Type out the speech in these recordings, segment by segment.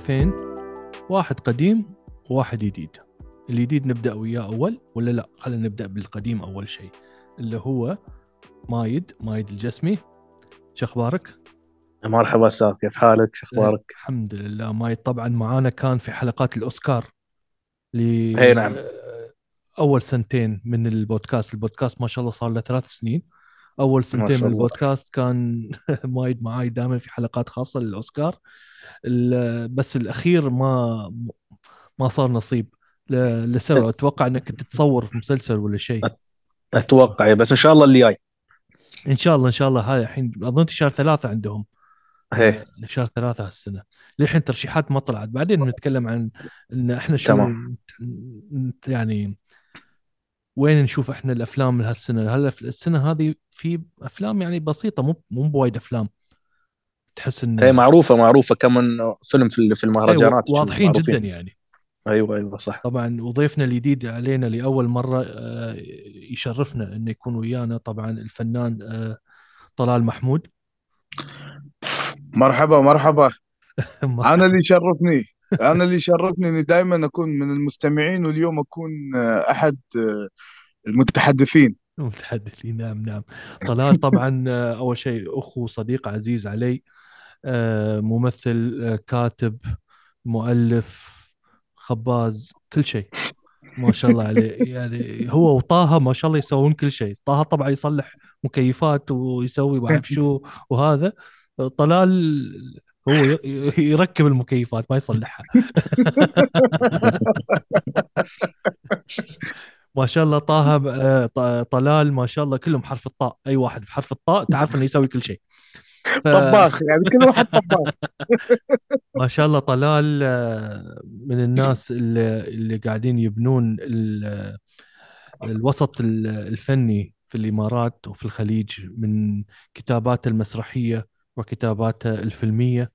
ضيفين واحد قديم وواحد جديد. الجديد نبدأ وياه أول ولا لا؟ خلينا نبدأ بالقديم أول شيء اللي هو مايد مايد الجسمي. شو أخبارك؟ مرحبا أستاذ كيف حالك؟ شو أخبارك؟ الحمد لله. مايد طبعا معانا كان في حلقات الأوسكار ل أي نعم. أول سنتين من البودكاست. البودكاست ما شاء الله صار له ثلاث سنين. أول سنتين من. البودكاست كان مايد معاي دائما في حلقات خاصة للأوسكار. بس الأخير ما ما صار نصيب. لسبب أتوقع إنك كنت تصور في مسلسل ولا شيء. أتوقع بس إن شاء الله اللي جاي إن شاء الله إن شاء الله. هاي الحين أظن شهر ثلاثة عندهم. إيه شهر ثلاثة هالسنة. للحين ترشيحات ما طلعت. بعدين نتكلم عن إن إحنا شو تمام. يعني وين نشوف إحنا الأفلام لهالسنة؟ هلا في السنة هذه في أفلام يعني بسيطة مو مو بوايد أفلام. تحس إن هي معروفة معروفة كم فيلم في في أيوة، المهرجانات واضحين معروفين. جدا يعني. أيوه أيوه صح. طبعا وضيفنا الجديد علينا لأول مرة آه، يشرفنا انه يكون ويانا طبعا الفنان آه، طلال محمود. مرحبا مرحبا. أنا اللي يشرفني. أنا اللي يشرفني إني دائما أكون من المستمعين واليوم أكون آه، أحد آه، المتحدثين. متحدثين نعم نعم. طلال طبعا آه، أول شيء أخو صديق عزيز علي ممثل كاتب مؤلف خباز كل شيء ما شاء الله عليه. يعني هو وطه ما شاء الله يسوون كل شيء. طه طبعا يصلح مكيفات ويسوي ما شو وهذا. طلال هو يركب المكيفات ما يصلحها. ما شاء الله طه طلال ما شاء الله كلهم حرف الطاء. أي واحد في حرف الطاء تعرف إنه يسوي كل شيء. ف- طباخ يعني كل واحد طباخ. ما شاء الله طلال من الناس اللي, اللي قاعدين يبنون ال- الوسط ال- الفني في الإمارات وفي الخليج من كتاباته المسرحية. وكتاباته الفيلمية.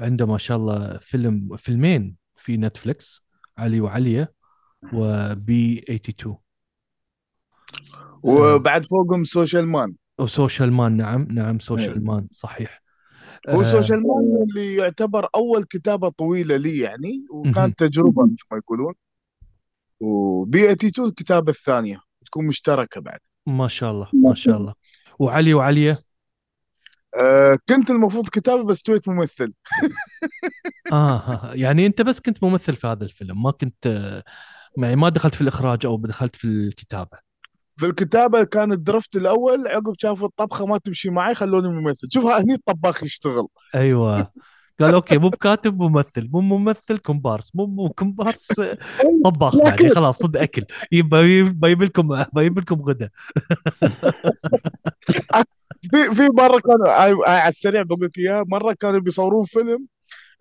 عنده ما شاء الله فيلم فيلمين في نتفليكس علي وعليا وبي 82 وبعد فوقهم Social Man. و Social Man نعم نعم Social أيوة. Man صحيح. هو آه، سوشيال مان اللي يعتبر أول كتابة طويلة لي يعني. وكانت تجربة مثل ما يقولون. وبي 82 الكتابة الثانية تكون مشتركة بعد. ما شاء الله ما شاء الله. وعلي وعليا آه كنت المفروض كتابه بس تويت ممثل آه ها- يعني انت بس كنت ممثل في هذا الفيلم ما كنت آه، يعني ما دخلت في الاخراج أو دخلت في الكتابه في الكتابه كان ال draft الأول عقب شافوا الطبخه ما تمشي معي خلوني ممثل شوف هني الطباخ يشتغل أيوه قال okay مو بكاتب ممثل مو ممثل كومبارس مو مو كومبارس آه، طباخ يعني خلاص صد اكل يبقى لكم بجيب لكم غدا في في مرة كانوا على السريع بقول لك إياها. مرة كانوا بيصورون فيلم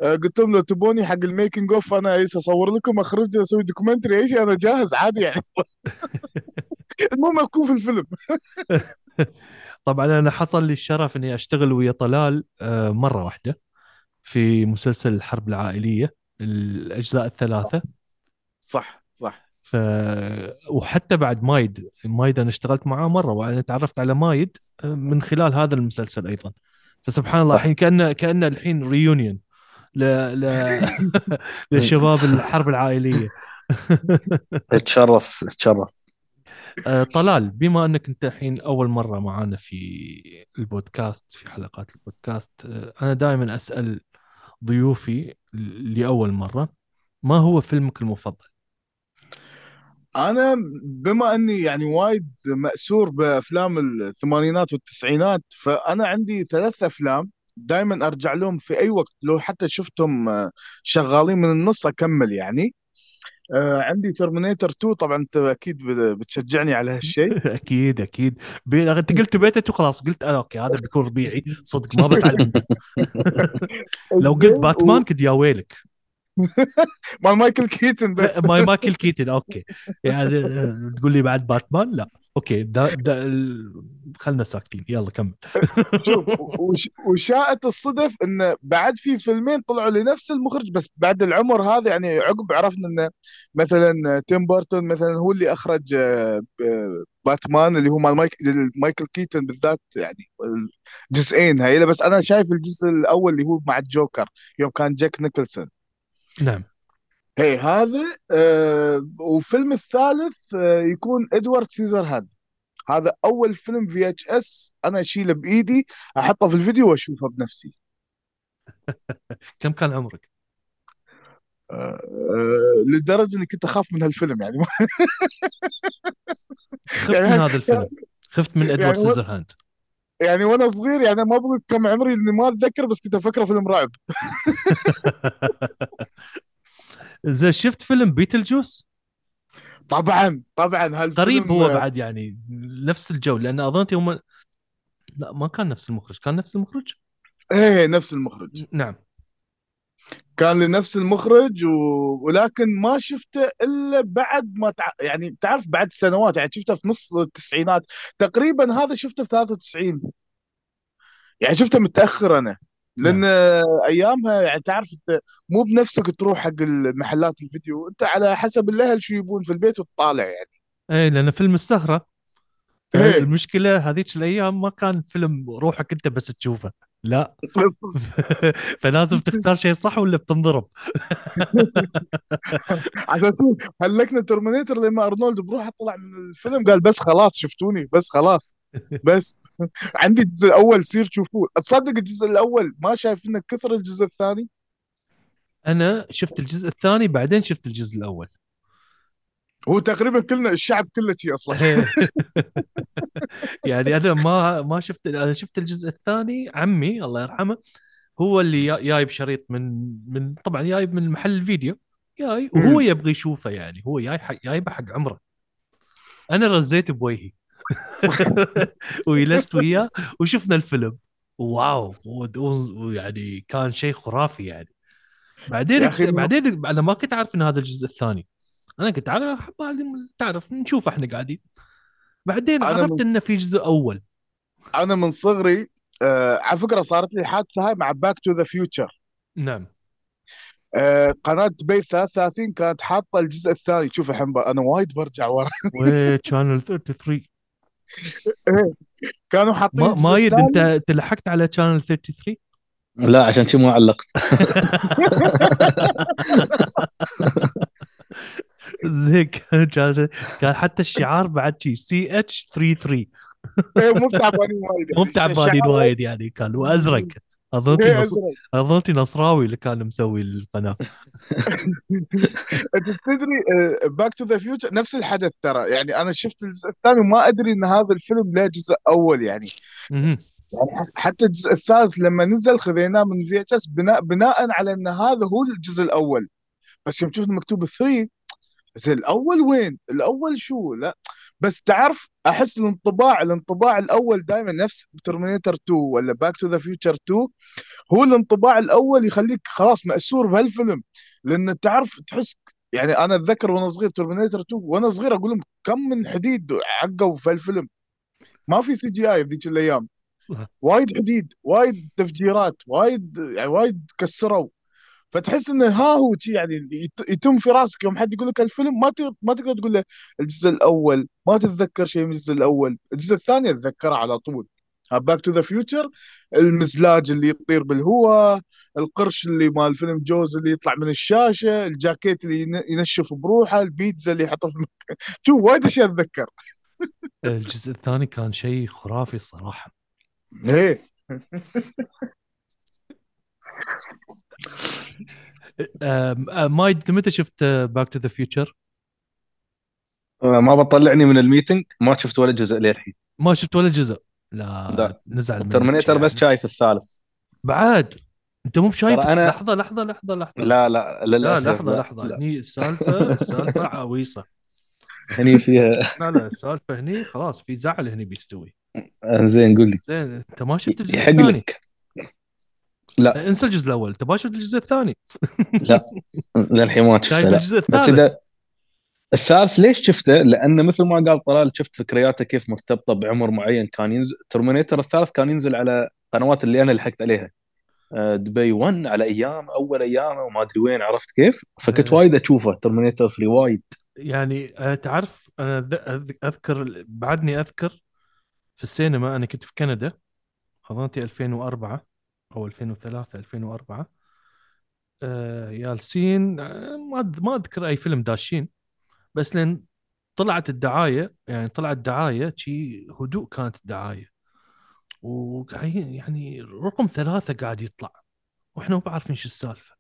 آه، قلت لهم لو تبوني حق ال making of أنا إيش أصور لكم؟ اخرج أسوي documentary إيش؟ أنا جاهز عادي يعني. المهم أكون في الفيلم. طبعا أنا حصل لي الشرف إني أشتغل ويا طلال آه، مرة واحدة في مسلسل الحرب العائلية الأجزاء الثلاثة. صح صح. ف وحتى بعد مايد مايد أنا اشتغلت معاه مرة وأنا تعرفت على مايد من خلال هذا المسلسل أيضا. فسبحان الله الحين كأنه كأنه الحين ريونيون ل... ل... لشباب الحرب العائلية. اتشرف اتشرف. آه، طلال بما أنك أنت الحين أول مرة معانا في البودكاست في حلقات البودكاست آه، أنا دائما أسأل ضيوفي لأول مرة ما هو فيلمك المفضل؟ أنا بما أني يعني وايد مأسور بأفلام الثمانينات والتسعينات فأنا عندي ثلاث أفلام دائما أرجع لهم في أي وقت لو حتى شفتهم آه، شغالين من النص أكمل يعني. آه، عندي Terminator 2 طبعا أنت أكيد بت- بتشجعني على هالشيء. أكيد أكيد. أنت قلت بيتت وخلاص قلت أنا okay هذا بيكون ربيعي. صدق ما بزعل لو قلت باتمان كنت يا ويلك. مال مايكل كيتن بس. ما مايكل كيتن okay. يعني تقول لي بعد باتمان لا. أوكي ده ده ال- خلنا ساكتين. يلا كمل. شوف وش- وشاءت الصدف انه بعد في فيلمين طلعوا لنفس المخرج بس بعد العمر هذا يعني عقب عرفنا انه مثلا تيم بارتون مثلا هو اللي أخرج آه، باتمان اللي هو مال مايك مايكل كيتن بالذات يعني الجزئين هاي. بس أنا شايف الجزء الأول اللي هو مع الجوكر يوم كان جاك نيكلسون. نعم. هي هذا آه وفيلم الثالث آه يكون Edward Scissorhands هذا أول فيلم VHS أنا أشيله بإيدي أحطه في الفيديو وأشوفه بنفسي. كم كان عمرك؟ آه آه لدرجة إني كنت أخاف من هالفيلم يعني خفت يعني من هاي- هذا الفيلم. خفت من إدوارد يعني Scissorhands يعني وأنا صغير يعني ما بقول كم عمري اني ما أتذكر بس كنت أفكره فيلم رعب. زين شفت فيلم بيتل جوس؟ طبعا طبعا. هالفيلم قريب هو آه، بعد يعني نفس الجو لأن اظن هم لا ما كان نفس المخرج. كان نفس المخرج؟ إيه نفس المخرج. نعم. كان لنفس المخرج و... ولكن ما شفته إلا بعد ما تع... يعني تعرف بعد سنوات يعني شفته في نص التسعينات. تقريبا هذا شفته في 93 يعني شفته متاخر أنا لأن أيامها يعني تعرف أنت مو بنفسك تروح حق المحلات الفيديو. أنت على حسب الأهل شو يبون في البيت وتطالع يعني. إيه لأن فيلم السهرة. إيه. المشكلة هذيك الأيام ما كان فيلم روحك أنت بس تشوفه. لا. فلازم تختار شيء صح ولا بتنضرب. عشان هلكنا ترمينيتر لما أرنولد بروحه طلع من الفيلم قال بس خلاص شفتوني بس خلاص بس. عندي الجزء الأول سير شوفوه. تصدق الجزء الأول ما شايف إنه كثر الجزء الثاني؟ أنا شفت الجزء الثاني بعدين شفت الجزء الأول. هو تقريبا كلنا الشعب كله شيء أصلا. يعني أنا ما ما شفت أنا شفت الجزء الثاني عمي الله يرحمه هو اللي جا- جايب شريط من من طبعا جايب من محل الفيديو جاي وهو. يبغى يشوفه يعني هو جاي جايبه حق عمره. أنا رزيت بوجهي. وجلست وياه وشفنا الفيلم. wow ويعني كان شيء خرافي يعني. بعدين بعدين أنا ما كنت عارف إن هذا الجزء الثاني. أنا كنت عارف تعرف نشوف إحنا قاعدين. بعدين عرفت من- إنه في جزء أول. أنا من صغري آه على فكرة صارت لي حادثة هاي مع Back to the Future نعم. قناة دبي 33 كانت حاطة الجزء الثاني. شوف الحين أنا وايد برجع ورا. و Channel 33 كانوا حاطين ما مايد أنت تلحقت على Channel 33 لا عشان شي ما علقت زين كان حتى الشعار بعد شي CH 33 إيه، مو تعبانين وايد. مو بتعبانين وايد. يعني كان وأزرق. اظنتي إيه، نص... اظنتي نصراوي اللي كان مسوي القناة. أنت تدري Back to the Future نفس الحدث ترى. يعني أنا شفت الجزء الثاني وما أدري إن هذا الفيلم له جزء أول يعني. يعني حتى الجزء الثالث لما نزل خذيناه من VHS بناء بناء على إن هذا هو الجزء الأول. بس يوم شفت مكتوب 3 زين الأول وين؟ الأول شو؟ لا بس تعرف أحس الانطباع الانطباع الأول دائما نفس Terminator 2 ولا Back to the Future 2 هو الانطباع الأول يخليك خلاص مأسور بهالفيلم لأن تعرف تحس يعني أنا أتذكر وأنا صغير Terminator 2 وأنا صغير أقول لهم كم من حديد عقوا في الفيلم ما في CGI ذيك الأيام. وايد حديد وايد تفجيرات وايد يعني وايد كسروا فتحس إنه ها هو شي يعني يت- يتم في راسك يوم حد يقول لك الفيلم ما ما تقدر تقول له الجزء الأول ما تتذكر شيء من الجزء الأول الجزء الثاني أتذكره على طول. Back to the Future المزلاج اللي يطير بالهواء القرش اللي مال فيلم Jaws اللي يطلع من الشاشة الجاكيت اللي ين- ينشف بروحه البيتزا اللي يحطها في المكان شو وايد أشياء أتذكر. الجزء الثاني كان شيء خرافي الصراحة. إيه. مايد انت متى شفت Back to the Future؟ ما بطلعني من ال meeting ما شفت ولا جزء للحين. ما شفت ولا جزء. لا, لا. نزعل Terminator بس يعني. شايف الثالث. بعد. انت مو بشايف أنا- لحظة لحظة لحظة لحظة. لا لا لا للاسف لحظة لا. لحظة. لا. هني السالفة السالفة عويصة. هني فيها لا لا السالفة هني خلاص في زعل هني بيستوي. زين قول لي. زين انت ما شفت الجزء يحق لك. لا. انسى الجزء الأول. ما شفت الجزء الثاني؟ لا. للحين ما شفته لا. الجزء بس الثالث؟ إذا الثالث ليش شفته؟ لأنه مثل ما قال طلال شفت ذكرياته كيف مرتبطة بعمر معين كان ينزل. Terminator الثالث كان ينزل على قنوات اللي أنا لحقت عليها. آه، دبي 1 على أيام أول ايامه وما أدري وين عرفت كيف؟ فكنت إيه. وايد أشوفه Terminator 3 وايد. يعني آه، تعرف أنا أذكر بعدني أذكر في السينما أنا كنت في كندا أظنتي 2004 أو 2003 2004 آه جالسين آه، ما ما أذكر أي فيلم داشين. بس لين طلعت الدعاية يعني طلعت دعايه شي هدوء كانت الدعاية. وقاعدين يعني رقم ثلاثة قاعد يطلع. وإحنا ما بعرفين شو السالفة.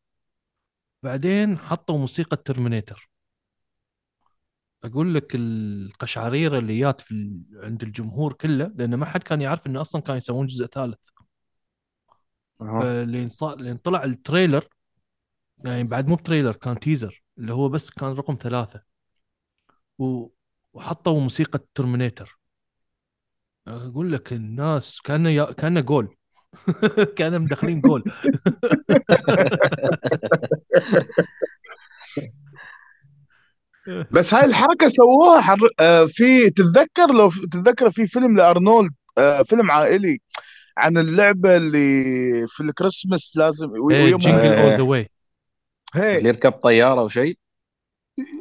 بعدين حطوا موسيقى ترمينيتر أقول لك القشعريرة اللي جات في. عند الجمهور كله لأن ما حد كان يعرف انه أصلا كانوا يسوون جزء ثالث. فلين صار لين طلع ال trailer يعني بعد مو trailer كان teaser اللي هو بس كان رقم ثلاثة. و... وحطوا موسيقى Terminator أقول لك الناس كأنه يا... كأنه جول. كانه مدخلين جول. بس هاي الحركة سووها حر... آه، في تتذكر لو تتذكر في فيلم لأرنولد آه، فيلم عائلي؟ عن اللعبة اللي في الكريسماس لازم Jingle إيه. All the Way اللي يركب طيارة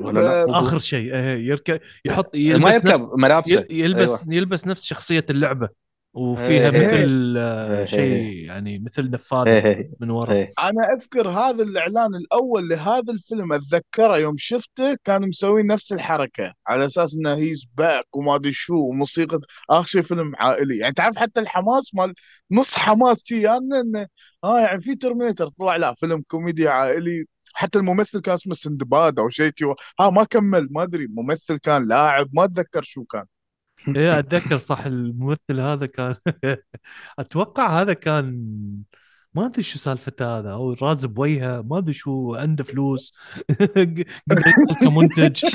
ولا لا آه،. آخر شيء إيه يركب يحط ما يلبس يركب نفس ملابسه يل- يلبس أيوة. يلبس نفس شخصية اللعبة وفيها إيه. مثل آه، إيه. شيء يعني مثل إيه، إيه، من ورا إيه. أنا أذكر هذا الإعلان الأول لهذا الفيلم أتذكره يوم شفته كانوا مسوين نفس الحركة على أساس إنه he's back وما أدري شو وموسيقى آخر شيء فيلم عائلي يعني تعرف حتى الحماس مال نص حماس شي يعني إنه آه يعني في Terminator طلع لا فيلم كوميدي عائلي حتى الممثل كان اسمه سندباد أو شيء شي. ها ما كمل ما أدري ممثل كان لاعب ما أتذكر شو كان إيه أتذكر صح الممثل هذا كان أتوقع هذا كان ما أدري شو سالفته هذا أو راز بوجهه ما أدري شو عنده فلوس كمنتج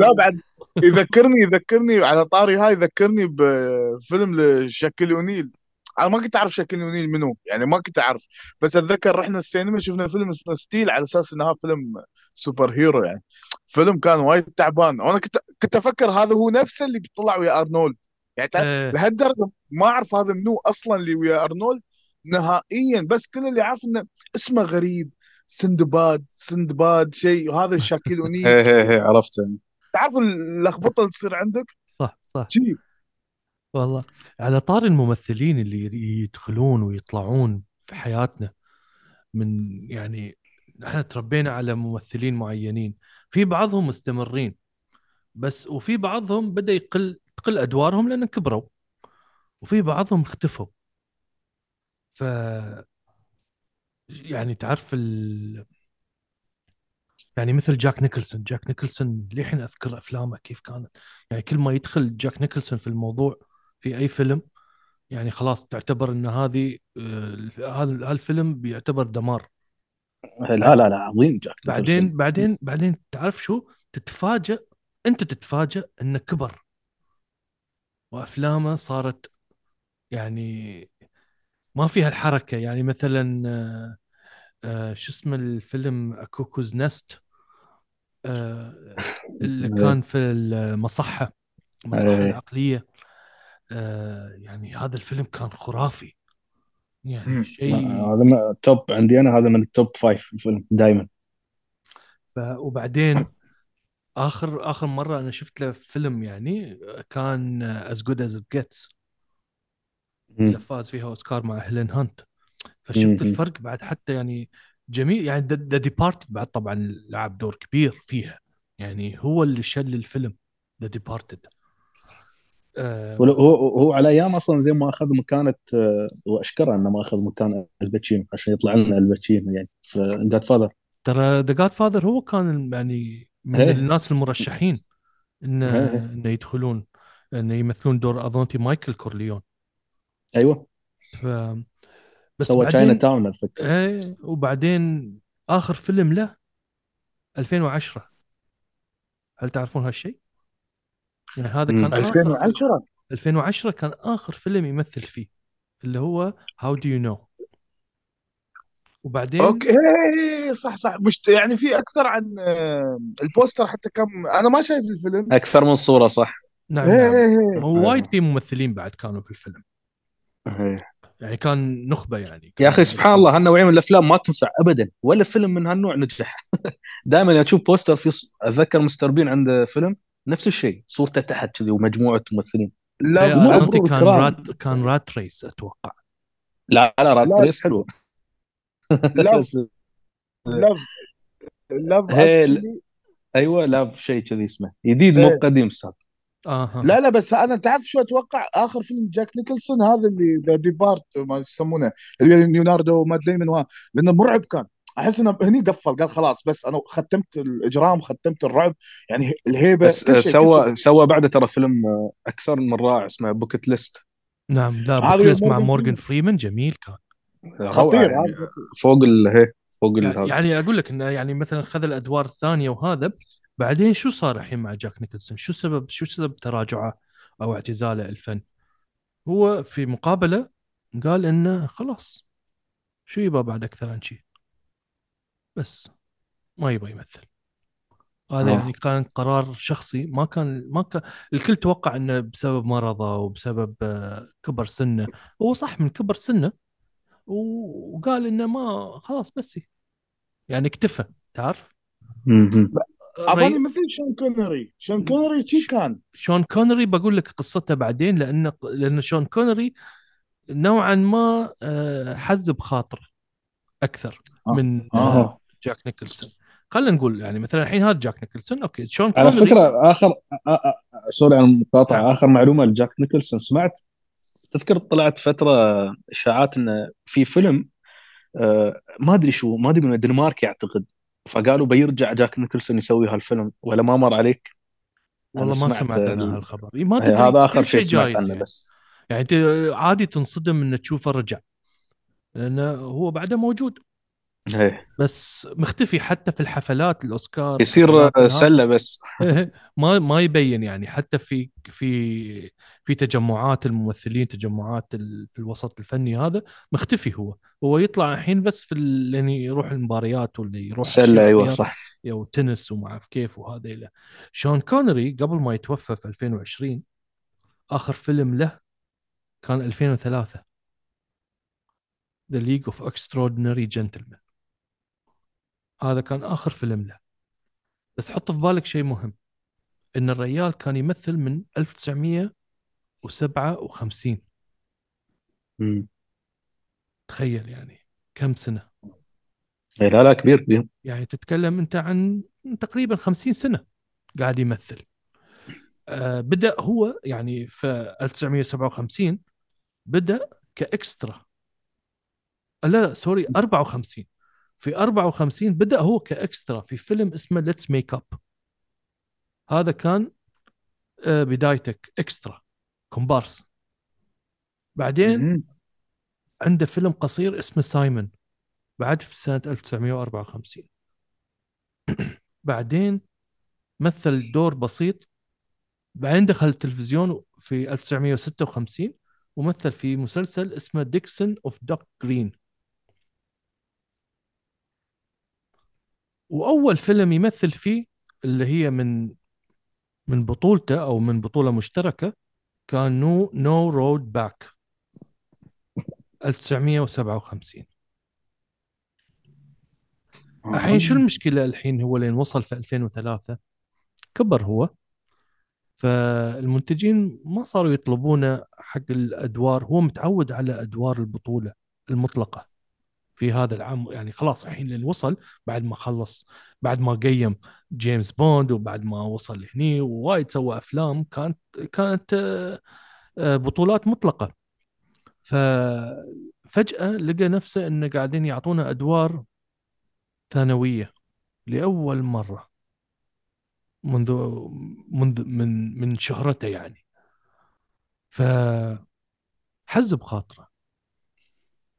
لا بعد يذكرني يذكرني على طاري هاي يذكرني بفيلم لشاكيل اونيل أنا ما كنت أعرف شاكيل اونيل منو يعني ما كنت أعرف. بس أتذكر رحنا السينما شفنا فيلم اسمه Steel على أساس انه فيلم superhero يعني. فيلم كان وايد تعبان. وأنا كنت كنت أفكر هذا هو نفسه اللي طلع ويا أرنولد. يعني تعرف إيه. لهالدرجة ما أعرف هذا منو أصلا اللي ويا أرنولد نهائيا بس كل اللي عارف إنه اسمه غريب سندباد سندباد شيء وهذا شاكيل اونيل إيه، إيه، عرفته. تعرف اللخبطه اللي تصير عندك؟ صح صح. شي. والله. على طار الممثلين اللي يدخلون ويطلعون في حياتنا من يعني إحنا تربينا على ممثلين معينين. في بعضهم مستمرين. بس وفي بعضهم بدأ يقل تقل أدوارهم لأن كبروا. وفي بعضهم اختفوا. ف يعني تعرف ال... يعني مثل جاك نيكلسون. جاك نيكلسون للحين أذكر أفلامه كيف كانت. يعني كل ما يدخل جاك نيكلسون في الموضوع في أي فيلم يعني خلاص تعتبر إن هذه آه، هذا الفيلم بيعتبر دمار. لا لا لا عظيم جاك بعدين. بعدين بعدين تعرف شو؟ تتفاجأ انت تتفاجأ انه كبر وافلامه صارت يعني ما فيها الحركة يعني مثلا آه، آه، شو اسمه الفيلم Cuckoo's Nest آه، اللي إيه. كان في المصحة المصحة إيه. العقلية آه، يعني هذا الفيلم كان خرافي يعني. شيء هذا top عندي أنا هذا من ال top five الفيلم دائما ف... وبعدين آخر آخر مرة أنا شفت له فيلم يعني كان As Good as It Gets اللي فاز فيها أوسكار مع هيلين هانت. فشفت مم. الفرق بعد حتى يعني جميل يعني The Departed بعد طبعا لعب دور كبير فيها. يعني هو اللي شل الفيلم The Departed هو هو هو على أيام أصلا زين ما أخذ مكانه آه، وأشكره إنه ما أخذ مكان الباتشينو عشان يطلع لنا الباتشينو يعني. في Godfather ترى The Godfather هو كان يعني من إيه. الناس المرشحين انه إيه. انه يدخلون انه يمثلون دور أظنتي مايكل كورليون أيوه ف بس سوى Chinatown اتذكر إيه وبعدين آخر فيلم له 2010 هل تعرفون هالشيء؟ يعني هذا. كان اخر فيلم 2010 2010 كان آخر فيلم يمثل فيه اللي هو How Do You Know وبعدين okay. صح صح. مش يعني في أكثر عن ال poster حتى كم أنا ما شايف الفيلم. أكثر من صورة صح. نعم إيه، نعم. هو وايد في ممثلين بعد كانوا في الفيلم. يعني كان نخبة يعني. يا كان أخي سبحان الله هالنوعية من الأفلام ما تنفع ابدا. ولا فيلم من هالنوع نجح. دائما أشوف poster في أتذكر Mr. Bean عنده فيلم نفس الشيء صورته تحت كذي ومجموعة ممثلين. لا مو كان. Rat كان Rat Race أتوقع. لا لا Rat لا. Race حلوة Love Love Actually أيوه لا شيء كذي اسمه. جديد مو إيه. قديم صار. أها لا لا بس أنا تعرف شو أتوقع؟ آخر فيلم جاك نيكلسون هذا اللي The Departed ما يسمونه اللي ليوناردو ومات ديمون وها لأنه مرعب كان. أحس إنه هني قفل قال خلاص بس أنا ختمت الإجرام ختمت الرعب يعني الهيبة بس آه، سوى سوى بعده ترى فيلم آه، أكثر من رائع اسمه Bucket List نعم لا هذا Bucket List مع مورغان مورجان فريمان جميل كان. خطير يعني هذا فوق ال فوق ال. يعني أقول لك انه يعني مثلا خذ الأدوار الثانية وهذا بعدين شو صار الحين مع جاك نيكلسون؟ شو سبب شو سبب تراجعه أو اعتزاله الفن؟ هو في مقابلة قال إنه خلاص شو يبغى بعد أكثر عن شيء؟ بس ما يبغى يمثل هذا آه. يعني كان قرار شخصي ما كان ما كان الكل توقع إنه بسبب مرضه وبسبب آه، كبر سنه هو صح من كبر سنه وقال إنه ما خلاص بس يعني اكتفى تعرف مهم. اظني مثل شون كونري شون كونري شي كان شون كونري بقول لك قصته بعدين لأن لأن شون كونري نوعا ما آه، حز بخاطره أكثر آه. من آه. آه، جاك نيكلسون خلينا نقول يعني مثلا الحين هذا جاك نيكلسون okay شون على كونري فكرة آخر sorry على المقاطعه نعم. آخر معلومة لجاك نيكلسون سمعت تذكر طلعت فترة إشاعات انه في فيلم آه، ما أدري شو ما أدري من الدنمارك اعتقد فقالوا بيرجع جاك نيكلسون يسوي هالفيلم ولا ما مر عليك؟ والله ما سمعت أنا هالخبر ما تدري هذا آخر شيء سمعت عنه يعني. بس يعني أنت عادي تنصدم ان تشوفه رجع لأنه هو بعده موجود هي. بس مختفي حتى في الحفلات الأوسكار يصير آه،. سلة بس. ما ما يبين يعني حتى في في في تجمعات الممثلين تجمعات في الوسط الفني هذا مختفي هو. هو يطلع الحين بس في يعني يروح المباريات ولا يروح سلة أيوه صح. أو تنس وما أعرف كيف وهذا إلى. شون كونري قبل ما يتوفى في 2020 آخر فيلم له كان 2003 The League of Extraordinary Gentlemen هذا كان آخر فيلم له. بس حط في بالك شيء مهم إن الريال كان يمثل من 1957 مم. تخيل يعني كم سنة؟ هي لا لا كبير كبير. يعني تتكلم أنت عن تقريبا 50 سنة قاعد يمثل. آه بدأ هو يعني في 1957 بدأ ك extra. لا لا sorry 54 في 54 بدأ هو ك extra في فيلم اسمه Let's Make Up هذا كان آه بدايته ك extra كومبارس. بعدين. عنده فيلم قصير اسمه Simon بعد في سنة 1954 بعدين مثل دور بسيط بعدين دخل التلفزيون في 1956 ومثل في مسلسل اسمه Dixon of Dock Green وأول فيلم يمثل فيه اللي هي من من بطولته أو من بطولة مشتركة كان No No Road Back 1957 الحين شو المشكلة الحين هو لين وصل في 2003 كبر هو. فالمنتجين ما صاروا يطلبونه حق الأدوار هو متعود على أدوار البطولة المطلقة. في هذا العام يعني خلاص الحين لين وصل بعد ما خلص بعد ما قيم جيمس بوند وبعد ما وصل هني ووايد سوى أفلام كانت كانت آه، بطولات مطلقة. ففجاه لقى نفسه انه قاعدين يعطونا أدوار ثانوية لأول مرة منذ منذ من من شهرته يعني. ف حز بخاطره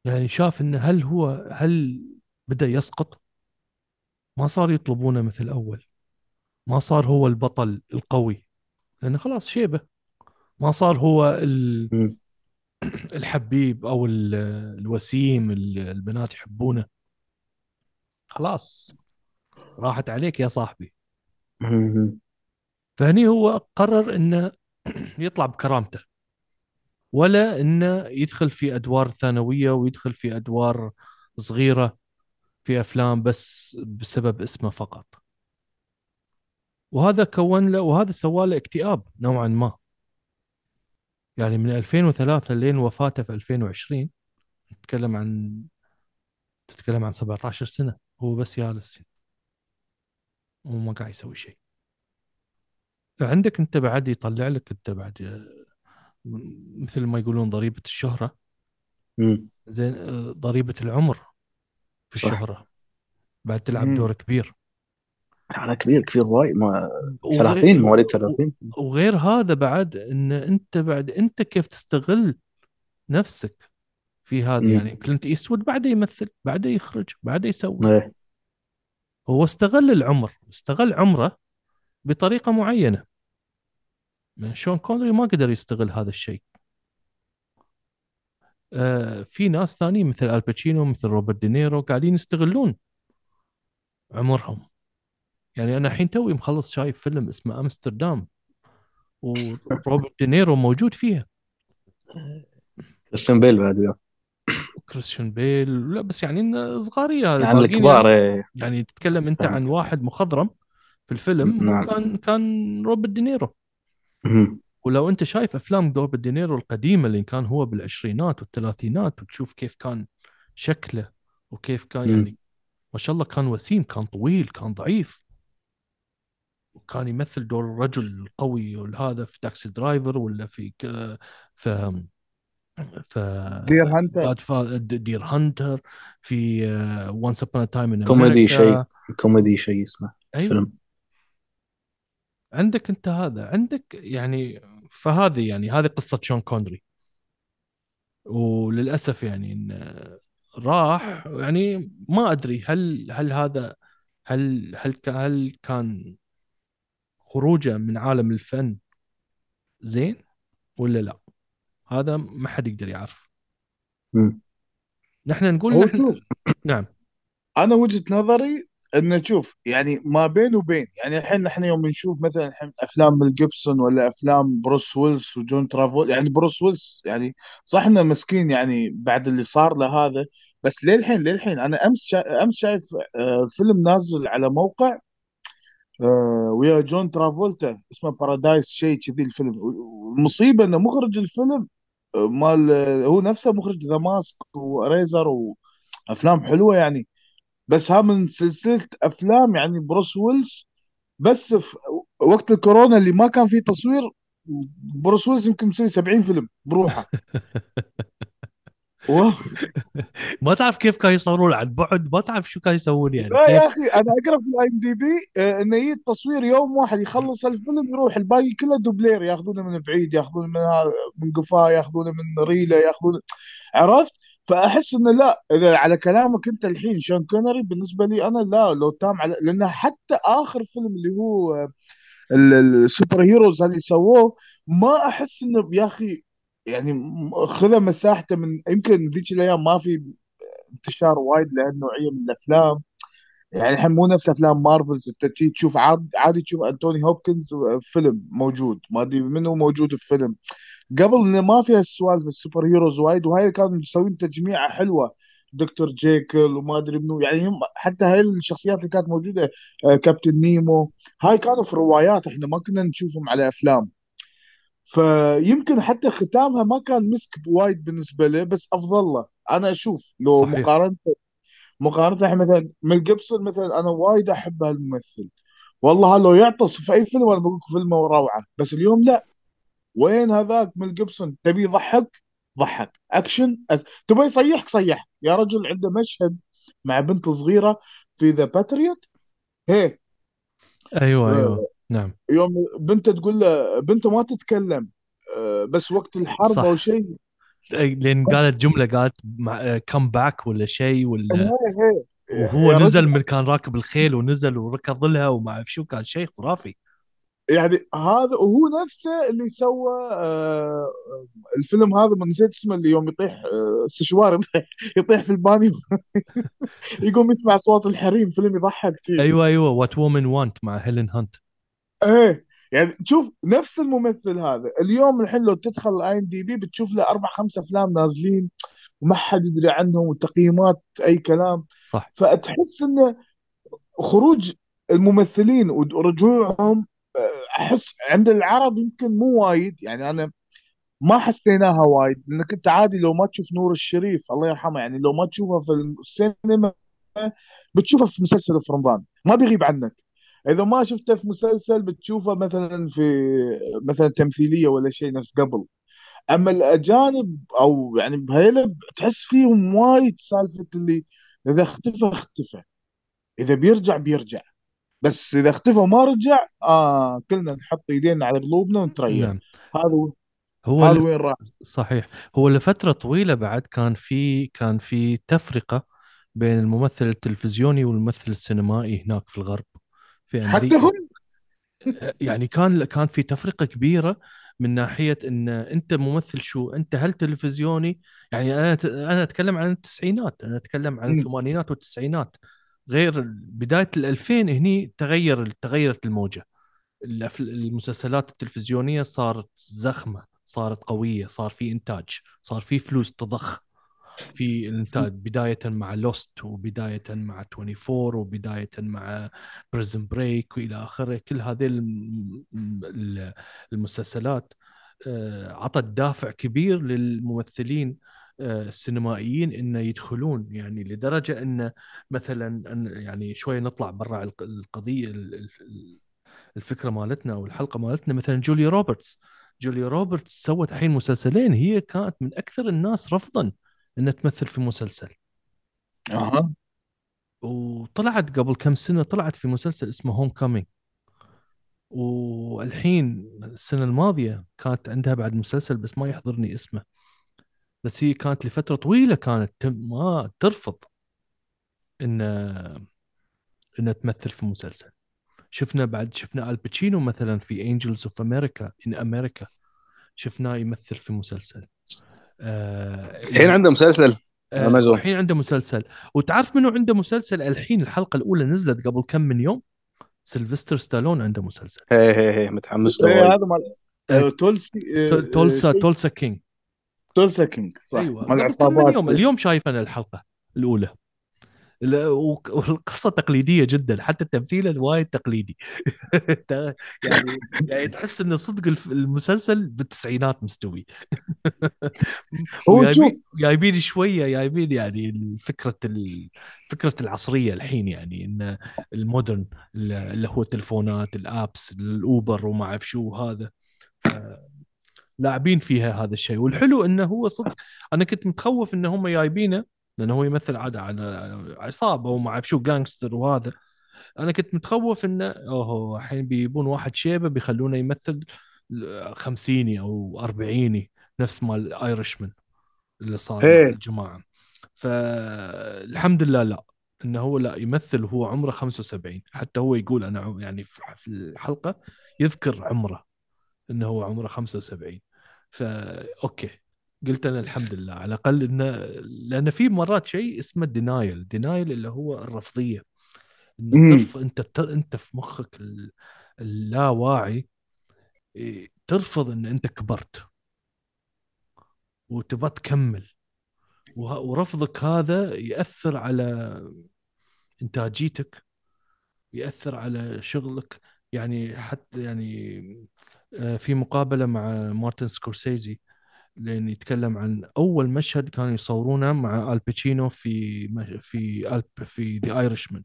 يعني شاف انه هل هو هل بدأ يسقط؟ ما صار يطلبونه مثل اول ما صار هو البطل القوي. لأنه خلاص شيبة. ما صار هو ال-. الحبيب أو ال- الوسيم البنات يحبونه. خلاص. راحت عليك يا صاحبي. فهني هو قرر إنه يطلع بكرامته. ولا إنه يدخل في أدوار ثانوية ويدخل في أدوار صغيرة في أفلام بس بسبب اسمه فقط. وهذا كون له وهذا سوى له اكتئاب نوعا ما. يعني من 2003 لين وفاته في 2020 نتكلم عن تتكلم عن 17 سنة هو بس جالس. وما قاعد يسوي شيء. فعندك أنت بعد يطلع لك أنت بعد مثل ما يقولون ضريبة الشهرة. مم. زين ضريبة العمر في صح. الشهرة. بعد تلعب مم. دور كبير. أنا كبير كبير وايد. ما وغير- 30 مواليد 30 وغير هذا بعد إن أنت بعد أنت كيف تستغل نفسك في هذا؟ مم. يعني كلينت إيستوود بعده يمثل بعده يخرج بعده يسوي. إيه. هو استغل العمر استغل عمره بطريقة معينة. شون كونري ما قدر يستغل هذا الشيء آه في ناس ثانيين مثل الباتشينو مثل روبرت دينيرو قاعدين يستغلون عمرهم يعني أنا الحين توي مخلص شايف فيلم اسمه أمستردام وروبرت دينيرو موجود فيها كريستيان بيل بعد وياه كريستيان بيل لا بس يعني صغاريه يعني الكبار إيه يعني تتكلم أنت عن. واحد مخضرم في الفيلم نعم. كان كان روبرت دينيرو. ولو انت شايف افلام روبرت دينيرو القديمة اللي كان هو بالعشرينات والثلاثينات وتشوف كيف كان شكله وكيف كان. يعني ما شاء الله كان وسيم كان طويل كان ضعيف. وكان يمثل دور الرجل القوي والهذا في Taxi Driver ولا في ك- في في Deer Hunter Deer Hunter في Once Upon a Time in Comedy شيء كوميدي شيء اسمه أيوه. فيلم عندك انت هذا عندك يعني فهذه يعني هذه قصة شون كونري وللأسف يعني إن راح يعني ما أدري هل هل هذا هل هل هل كان خروجه من عالم الفن زين ولا لا؟ هذا ما حد يقدر يعرف. مم. نحن نقول نحن نعم. أنا وجهة نظري إن شوف يعني ما بين وبين يعني الحين نحن يوم نشوف مثلا الحين أفلام ميل جيبسون ولا أفلام بروس ويلس وجون ترافول يعني بروس ويلس يعني صح إنه مسكين يعني بعد اللي صار له هذا بس للحين للحين أنا أمس شا... أمس شايف آه، فيلم نازل على موقع آه، ويا جون ترافولتا اسمه Paradise شيء كذي الفيلم. والمصيبه إنه مخرج الفيلم آه، مال هو نفسه مخرج The Mask و Eraser وافلام حلوة يعني. بس ها من سلسلة أفلام يعني بروس ويلز بس في وقت الكورونا اللي ما كان فيه تصوير بروس ويلز يمكن مسوي 70 فيلم بروحه. و... ما تعرف كيف كانوا يصورون عن بعد ما تعرف شو كانوا يسوون يعني لا يا أخي أنا أقرأ في ال IMDb إنه يجي التصوير يوم واحد يخلص الفيلم يروح الباقي كله دوبلير ياخذونه من بعيد ياخذونه من من قفاه ياخذونه من ريله ياخذونه. عرفت؟ فأحس إنه لا إذا على كلامك أنت الحين شون كونري بالنسبة لي أنا لا لو تام على لأن حتى آخر فيلم اللي هو آه، ال- ال- ال super heroes اللي سووه ما أحس إنه يا أخي يعني خذ مساحته من يمكن ذيك الأيام ما في انتشار وايد لهالنوعية من الأفلام. يعني الحين مو نفس أفلام Marvel's أنت تشوف عاد عادي تشوف أنتوني هوبكنز فيلم موجود. ما أدري منو موجود في فيلم. قبل انه ما فيها السوالف ال super heroes وايد وهاي كانوا مسوين تجميعة حلوة. دكتور جيكل وما أدري منو يعني هم حتى هاي الشخصيات اللي كانت موجودة آه، كابتن نيمو هاي كانوا في روايات إحنا ما كنا نشوفهم على أفلام. فيمكن حتى ختامها ما كان مسك وايد بالنسبة له بس أفضل له. أنا أشوف لو صحيح. مقارنة مقارنة الحين مثلا ميل جيبسون مثلا أنا وايد أحب هالممثل. والله لو يعطس في أي فيلم أنا بقول فيلمه روعة بس اليوم لا. وين هذاك ميل جيبسون؟ تبي يضحك؟ ضحك. أكشن؟ أك... تبي يصيحك؟ صيح. يا رجل عنده مشهد مع بنت صغيرة في The Patriot هي. أيوه آه. أيوه نعم. يوم بنته تقول له بنته ما تتكلم آه، بس وقت الحرب صح. أو شيء. لأن قالت جملة قالت come back ولا شيء ولا وهو يا نزل من كان راكب الخيل ونزل وركض لها وما أعرف شو كان شيء خرافي. يعني هذا وهو نفسه اللي سوى آه الفيلم هذا ما نسيت اسمه اللي يوم يطيح آه سشوار يطيح, في البانيو. يقوم يسمع صوت الحريم فيلم يضحك كثير أيوه أيوه What Women Want مع هيلين هانت إيه. يعني تشوف نفس الممثل هذا اليوم الحين لو تدخل IMDb بتشوف له أربع خمس أفلام نازلين وما حد يدري عنهم وتقييمات أي كلام. صح. فتحس إنه خروج الممثلين ورجوعهم أحس عند العرب يمكن مو وايد يعني أنا ما حسيناها وايد لأنك أنت عادي لو ما تشوف نور الشريف الله يرحمه يعني لو ما تشوفه في السينما بتشوفه في مسلسل في رمضان ما بيغيب عنك. إذا ما شفته في مسلسل بتشوفه مثلا في مثلا تمثيلية ولا شيء نفس قبل. أما الأجانب أو يعني بهيلة تحس فيهم وايد سالفة اللي إذا اختفى اختفى. إذا بيرجع بيرجع. بس إذا اختفى وما رجع آه كلنا نحط إيدينا على قلوبنا ونتريق. نعم. هذا هو هذا. وين راح؟ صحيح. هو لفترة طويلة بعد كان في كان في تفرقة بين الممثل التلفزيوني والممثل السينمائي هناك في الغرب. في حتى أمريكا هم يعني كان كان في تفرقة كبيرة من ناحية إن أنت ممثل شو أنت هل تلفزيوني؟ يعني أنا أنا أتكلم عن التسعينات أنا أتكلم عن. الثمانينات والتسعينات. غير بداية الألفين هني تغير تغيرت الموجة. الأف- المسلسلات التلفزيونية صارت زخمة صارت قوية صار في إنتاج صار في فلوس تضخ. في الإنتاج بداية مع Lost وبداية مع 24 وبداية مع Prison Break وإلى آخره. كل هذه الم- ال- المسلسلات آه، عطت دافع كبير للممثلين آه، السينمائيين انه يدخلون. يعني لدرجة إن مثلا يعني شوي نطلع برا الق- القضية ال- ال- الفكرة مالتنا أو الحلقة مالتنا. مثلا جوليا روبرتس جوليا روبرتس سوت الحين مسلسلين. هي كانت من أكثر الناس رفضا إنها تمثل في مسلسل. أها. وطلعت قبل كم سنة طلعت في مسلسل اسمه Homecoming والحين السنة الماضية كانت عندها بعد مسلسل بس ما يحضرني اسمه. بس هي كانت لفترة طويلة كانت ما ترفض إن إنها تمثل في مسلسل. شفنا بعد شفنا آل باتشينو مثلا في Angels of America in America شفناه يمثل في مسلسل. الحين عنده مسلسل آه أمازون. والحين عنده مسلسل. وتعرف منو عنده مسلسل الحين الحلقة الأولى نزلت قبل كم من يوم؟ سيلفستر ستالون عنده مسلسل. هي هي هي متحمس له إيه وايد. هذا مال آه، آه، تولسي آه، تول- تولسا آه، Tulsa King Tulsa King صح. أيوه مال قبل كم من العصابات يوم. اليوم شايف أنا الحلقة الأولى. والقصة تقليدية جدا حتى تمثيله وايد تقليدي. يعني يعني تحس انه صدق المسلسل بالتسعينات مستوي. هو جايبين شوية جايبين يعني فكرة فكرة العصرية الحين يعني إن ال modern اللي هو التلفونات ال apps ال Uber وما أعرف شو هذا. لاعبين فيها هذا الشيء. والحلو إنه هو صدق أنا كنت متخوف إن هم جايبينه لأنه هو يمثل عاد على عصابة وما اعرف شو gangster وهذا. أنا كنت متخوف إنه أوه الحين بيجيبون واحد شيبة بيخلونه يمثل خمسيني أو أربعيني نفس مال Irishman اللي صار مع إيه. الجماعة. فالحمد لله لا إنه هو لا يمثل وهو عمره 75 حتى هو يقول أنا يعني في الحلقة يذكر عمره إنه هو عمره 75 فا okay. قلت أنا الحمد لله على الأقل انه لأن في مرات شيء اسمه denial denial اللي هو الرفضية إنه ترف أنت بتر... أنت في مخك ال- اللاواعي إيه، ترفض إن أنت كبرت وتبى تكمل ورفضك هذا يأثر على إنتاجيتك يأثر على شغلك يعني حتى يعني آه، في مقابلة مع مارتن سكورسيزي لأن يتكلم عن أول مشهد كانوا يصورونه مع الباتشينو في في ألب في The Irishman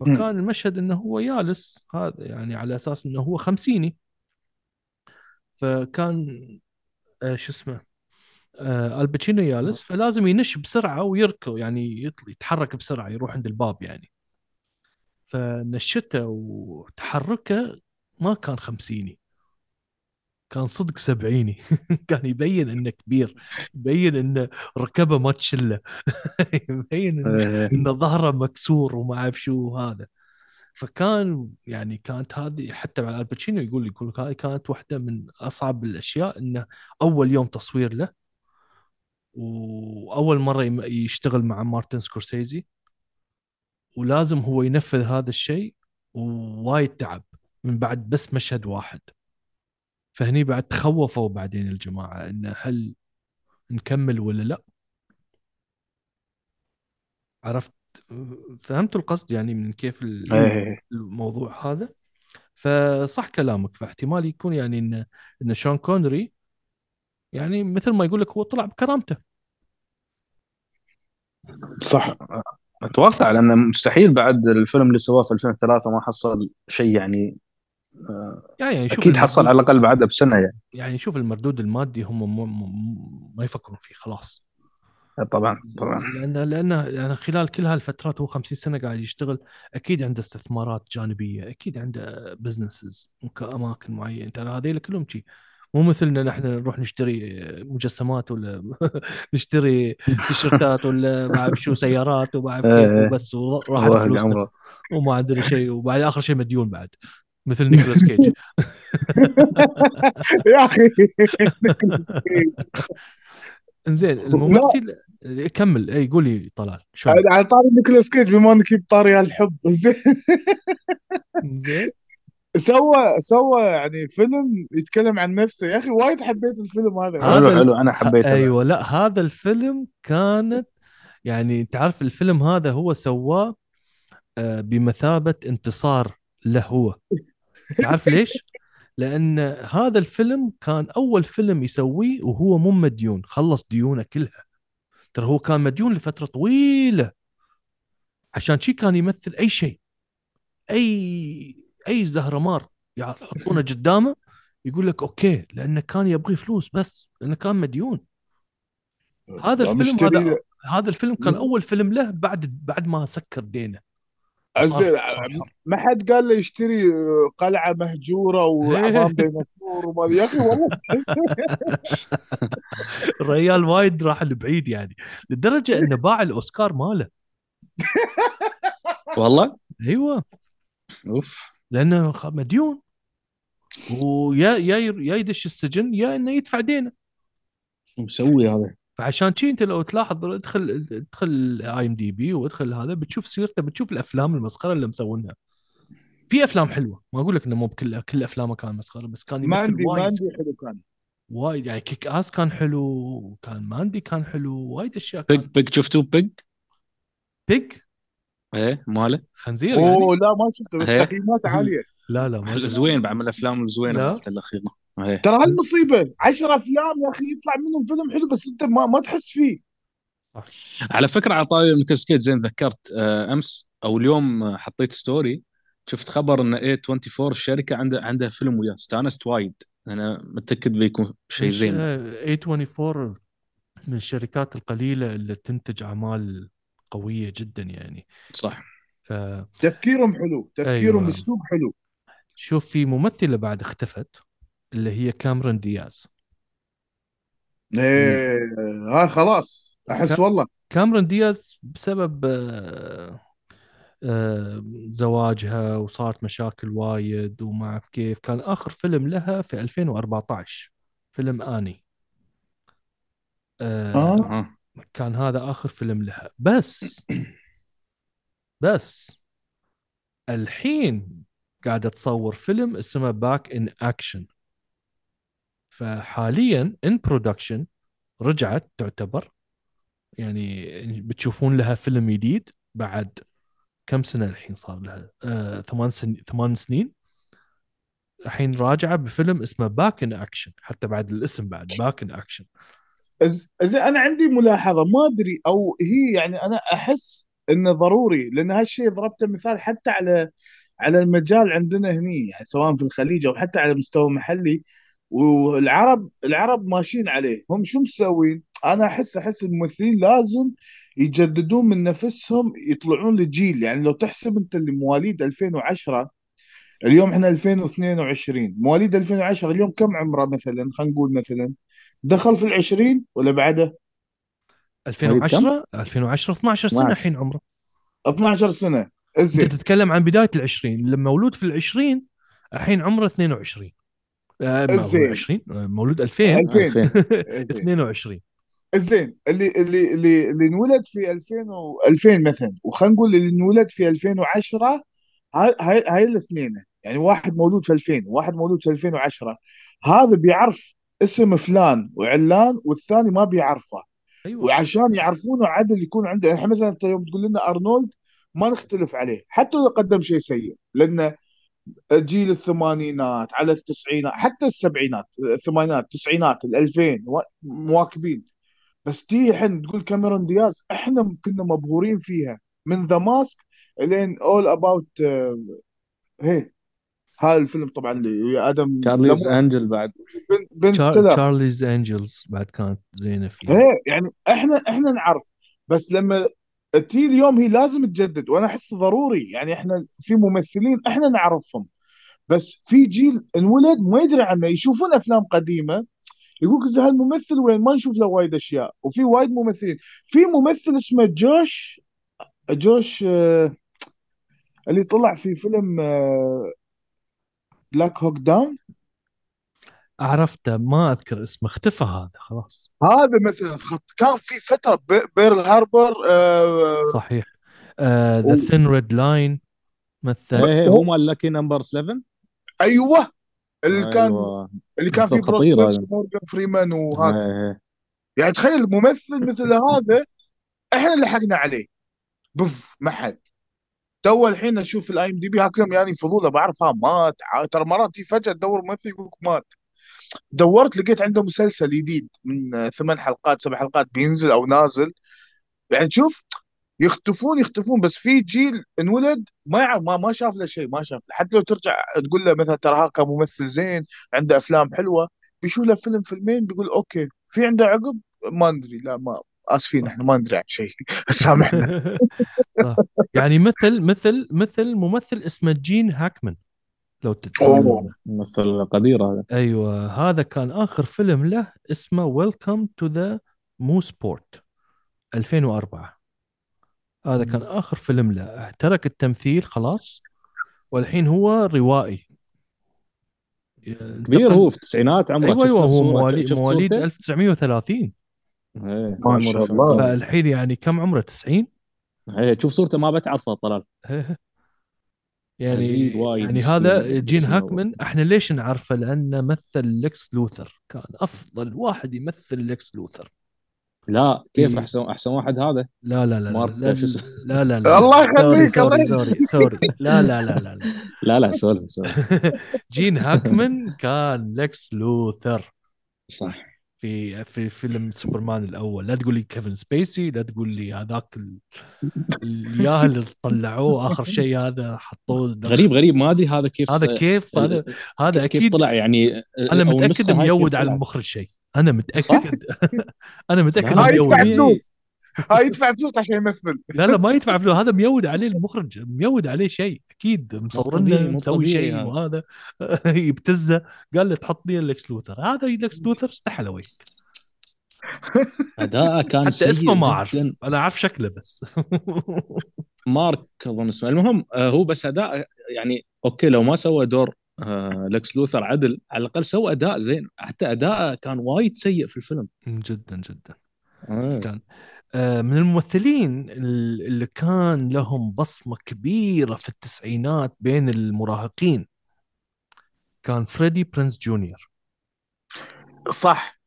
فكان المشهد إنه هو جالس هذا يعني على أساس إنه هو خمسيني. فكان آه، شو اسمه آه الباتشينو جالس فلازم ينش بسرعة ويركض يعني يتحرك بسرعة يروح عند الباب يعني. فنشته وتحركه ما كان خمسيني. كان صدق سبعيني. كان يبين إنه كبير يبين إنه ركبه ما تشله يبين إنه إيه. إنه ظهره مكسور وما أعرف شو هذا. فكان يعني كانت هذه حتى مع الباتشينو يقول يقول هذه كانت واحدة من أصعب الأشياء إنه أول يوم تصوير له. وأول مرة يشتغل مع مارتن سكورسيزي. ولازم هو ينفذ هذا الشيء ووايد تعب. من بعد بس مشهد واحد. فهني بعد تخوفوا بعدين الجماعة انه هل نكمل ولا لا؟ عرفت؟ فهمتوا القصد يعني من كيف إيه. الموضوع هذا؟ فصح كلامك فاحتمال يكون يعني ان إن شون كونري يعني مثل ما يقول لك هو طلع بكرامته. صح. أتوقع لأنه مستحيل بعد الفيلم اللي سواه في 2003 ما حصل شيء يعني يعني يعني شوف أكيد حصل على الأقل بعدها بسنة يعني. يعني شوف المردود المادي هم م- م- ما يفكرون فيه خلاص. طبعا طبعا. لأن لأن يعني خلال كل هالفترات هو 50 سنة قاعد يشتغل أكيد عنده استثمارات جانبية أكيد عنده businesses أماكن معينة. ترى هذيل كلهم شي. مو مثلنا نحن نروح نشتري مجسمات ولا نشتري تيشرتات ولا ما أعرف شو سيارات وما أعرف كيف إيه. وبس وراحت فلوسنا وما عندنا شيء وبعد آخر شيء مديون بعد. مثل نيكولاس كيج. يا أخي. إنزين الممثل كمل. إي قولي طلال شلون على طاري نيكولاس كيج بما إنك جبت طاري الحب زين. زين سوى سوى يعني فيلم يتكلم عن نفسه. يا أخي وايد حبيت الفيلم هذا. حلو حلو. أنا حبيته. أيوه. لا هذا الفيلم كانت يعني تعرف الفيلم هذا هو سواه آه، بمثابة انتصار له هو. تعرف ليش؟ لأن هذا الفيلم كان أول فيلم يسويه وهو مو مديون خلص ديونه كلها. ترى هو كان مديون لفترة طويلة. عشان شي كان يمثل أي شيء. أي أي زهرمار يعني يحطونه قدامه يقول لك okay لأنه كان يبغي فلوس بس لأنه كان مديون. هذا لا، الفيلم هذا. هذا الفيلم كان أول فيلم له بعد بعد ما سكر دينه. زين. ما حد قال له يشتري قلعة مهجورة وعظام ديناصور وما يا أخي والله. الريال وايد راح لبعيد يعني لدرجة إنه باع الأوسكار ماله. والله؟ أيوه. أوف. لأنه مديون. ويا يا يا يدش السجن يا إنه يدفع دينه. شو مسوي هذا؟ فعشان شي انت لو تلاحظ ادخل ادخل IMDb وادخل هذا بتشوف سيرته بتشوف الأفلام المسخرة اللي مسوينها. في أفلام حلوة. ما أقول لك إنه مو بكل كل أفلامه كان مسخرة بس كان ما يمثل عندي ما وايد. عندي حلو كان. وايد يعني Kick-Ass كان حلو وكان Mandy كان حلو وايد أشياء بيج كان بيج شفتوه بيج بيج إيه ماله؟ خنزير يعني؟ أوه لا ما شفته بس إيه. تقييمات عالية. لا لا ما زوين الزوينه لا. مالته الأخيرة. ترى هالمصيبه 10 أفلام يا أخي يطلع منهم فيلم حلو بس أنت ما, ما تحس فيه. على فكرة على طاري نيكولاس كيج زين ذكرت آه، أمس أو اليوم آه، حطيت story شفت خبر إن اي 24 الشركة عندها عندها فيلم وياه استانست وايد. أنا متأكد بيكون شيء زين. آه، A24 من الشركات القليلة اللي تنتج أعمال قوية جدا يعني. صح. فشوف تفكيرهم حلو تفكيرهم أيوة. بالسوق حلو. في ممثلة بعد اختفت. اللي هي كاميرون دياز. إيه ها خلاص. أحس والله. كاميرون دياز بسبب آه، آه، زواجها وصارت مشاكل وايد وما أعرف كيف. كان آخر فيلم لها في 2014 فيلم Annie. آه، آه. كان هذا آخر فيلم لها. بس بس الحين قاعدة تصور فيلم اسمه Back in Action فحاليا in production رجعت تعتبر يعني بتشوفون لها فيلم جديد بعد كم سنة الحين صار لها؟ آه، ثمان سنين ثمان سنين. الحين راجعة بفيلم اسمه Back in Action حتى بعد الاسم بعد Back in Action زين أنا عندي ملاحظة ما أدري أو هي يعني أنا أحس إنه ضروري لأن هالشيء ضربته مثال حتى على على المجال عندنا هني يعني سواء في الخليج أو حتى على مستوى محلي. والعرب العرب ماشيين عليه. هم شو مسوين؟ أنا أحس أحس الممثلين لازم يجددون من نفسهم يطلعون لجيل. يعني لو تحسب أنت اللي مواليد 2010 اليوم إحنا 2022 مواليد 2010 اليوم كم عمره مثلا؟ خلينا نقول مثلا دخل في العشرين ولا بعده؟ 2010 2010 12 سنة 12. الحين عمره. 12 سنة. أنت تتكلم عن بداية العشرين. لما مولود في العشرين الحين عمره 22 آه، ما هو زين. 20 آه، مولود 2000 2000 2000 زين. 22 زين اللي اللي اللي اللي انولد في 2000 و 2000 مثلا وخلينا نقول اللي انولد في 2010 هاي هاي هاي الاثنين. يعني واحد مولود في 2000 وواحد مولود في 2010 هذا بيعرف اسم فلان وعلان والثاني ما بيعرفه. أيوه. وعشان يعرفونه عدل يكون عنده. يعني مثلا انت يوم تقول لنا أرنولد ما نختلف عليه. حتى لو قدم شيء سيء لأن جيل الثمانينات على التسعينات حتى السبعينات الثمانينات التسعينات الألفين مواكبين. بس تيجي الحين تقول كاميرون دياز إحنا كنا مبهورين فيها من The Mask لين all about هي هذا الفيلم طبعا اللي آدم Charlie's Angel بعد. بن, Charlie's Angels بعد كانت زينة فيه إيه يعني إحنا إحنا نعرف. بس لما تي اليوم هي لازم تجدد وأنا أحس ضروري. يعني إحنا في ممثلين إحنا نعرفهم بس في جيل انولد ما يدري عنه. يشوفون أفلام قديمة يقول لك هالممثل وين؟ ما نشوف له وايد أشياء. وفي وايد ممثلين. في ممثل اسمه جوش جوش آه، اللي طلع في فيلم Black Hawk Down عرفته ما أذكر اسمه اختفى هذا خلاص. هذا مثلا خط كان في فترة Pearl Harbor آه، صحيح. The Thin Red Line مثل هو مال Lucky Number 7 أيوه. اللي كان أيوه اللي كان فيه هذا. ومورجان فريمان وهذا. إيه. يعني تخيل ممثل مثل هذا إحنا لحقنا عليه. بف ما حد. تو الحين أشوف ال IMDb هكذا يعني فضولة بعرف ها مات ترى مرات تجي فجاه تدور ممثل يقول لك مات. دورت لقيت عنده مسلسل جديد من ثمان حلقات سبع حلقات بينزل أو نازل. يعني تشوف يختفون يختفون بس في جيل انولد ما يعرف ما ما شاف له شيء ما شاف. له. حتى لو ترجع تقول له مثلا ترى هذا كان ممثل زين عنده أفلام حلوة بيشوف له فيلم فيلمين بيقول okay. في عنده عقب؟ ما ندري لا ما آسفين إحنا ما ندري عن شيء. سامحنا. صح. يعني مثل مثل مثل ممثل اسمه جين هاكمان. لو تتذكرونه أوه. ممثل قدير هذا. أيوه هذا كان آخر فيلم له اسمه Welcome to the Mooseport 2004 هذا كان آخر فيلم له. ترك التمثيل خلاص والحين هو روائي. كبير هو في التسعينات عمره أيوه أيوه هو؟ مواليد مواليد صورته؟ 1930 إيه، ما شاء الله. فالحين يعني كم عمره؟ 90 إيه، تشوف صورته ما بتعرفه طلال. يعني يعني. هذا جين هاكمان إحنا ليش نعرفه؟ لأنه مثل ليكس لوثر. كان أفضل واحد يمثل ليكس لوثر. لا كيف إيه. احسن أحسن واحد هذا؟ لا لا لا لا؟ لا لا لا. الله يخليك، sorry الله sorry sorry لا لا لا لا, لا. لا لا سولف سولف جين هاكمان كان ليكس لوثر. صح. في في فيلم سوبرمان الأول. لا تقول لي كيفن سبيسي لا تقول لي هذاك ال- الياهل اللي طلعوه آخر شيء هذا حطوه غريب غريب. ما أدري هذا كيف هذا كيف؟ هذا هذا كيف أكيد طلع يعني أنا أو متأكد ميود كيف على؟ المخرج شيء. أنا؟ متأكد أنا متأكد ميود. فلوس هاي يدفع فلوس عشان يمثل. لا لا ما يدفع فلوس. هذا ميود عليه المخرج ميود عليه شيء. أكيد مو مسوي شيء هذا. وهذا. يبتزه. قال له تحط لي لكس لوثر. هذا لكس لوثر استحى وجهك أداءه كان حتى اسمه ما أعرف. أنا أعرف شكله بس. مارك أظن اسمه. المهم آه، هو بس أداء يعني okay لو ما سوى دور آه، لكس لوثر عدل على الأقل سوى أداء زين. حتى أداءه كان وايد سيء في الفيلم. جدا جدا. آه. كان آه، من الممثلين ال- اللي كان لهم بصمة كبيرة في التسعينات بين المراهقين. كان فريدي برينس جونيور. صح.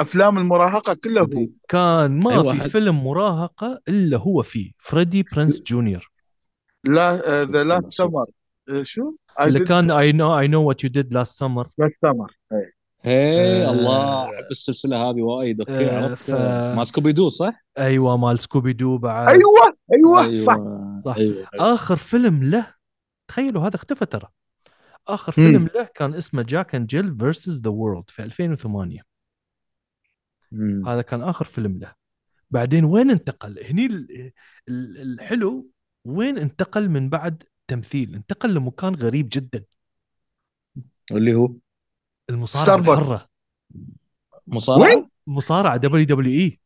أفلام المراهقة كلها هو كان ما أيوة، في حد- فيلم مراهقة إلا هو فيه فريدي برينس جونيور. لا the last شوف. summer شو؟ اللي كان I know I know what you did last summer. last summer هي آه، الله أحب السلسلة هذه وايد okay آه، عرفت؟ ف- سكوبي دو صح؟ أيوة مال سكوبي دو بعد. أيوه أيوه صح. صح. أيوه آخر فيلم له تخيلوا هذا اختفى ترى. آخر مم. فيلم له كان اسمه Jack and Jill Versus the World في 2008 مم. هذا كان آخر فيلم له. بعدين وين انتقل؟ هني ال- ال- الحلو وين انتقل من بعد تمثيل؟ انتقل لمكان غريب جدا. اللي هو؟ المصارعة. الحره مصارعة؟ وين؟ مصارعة WWE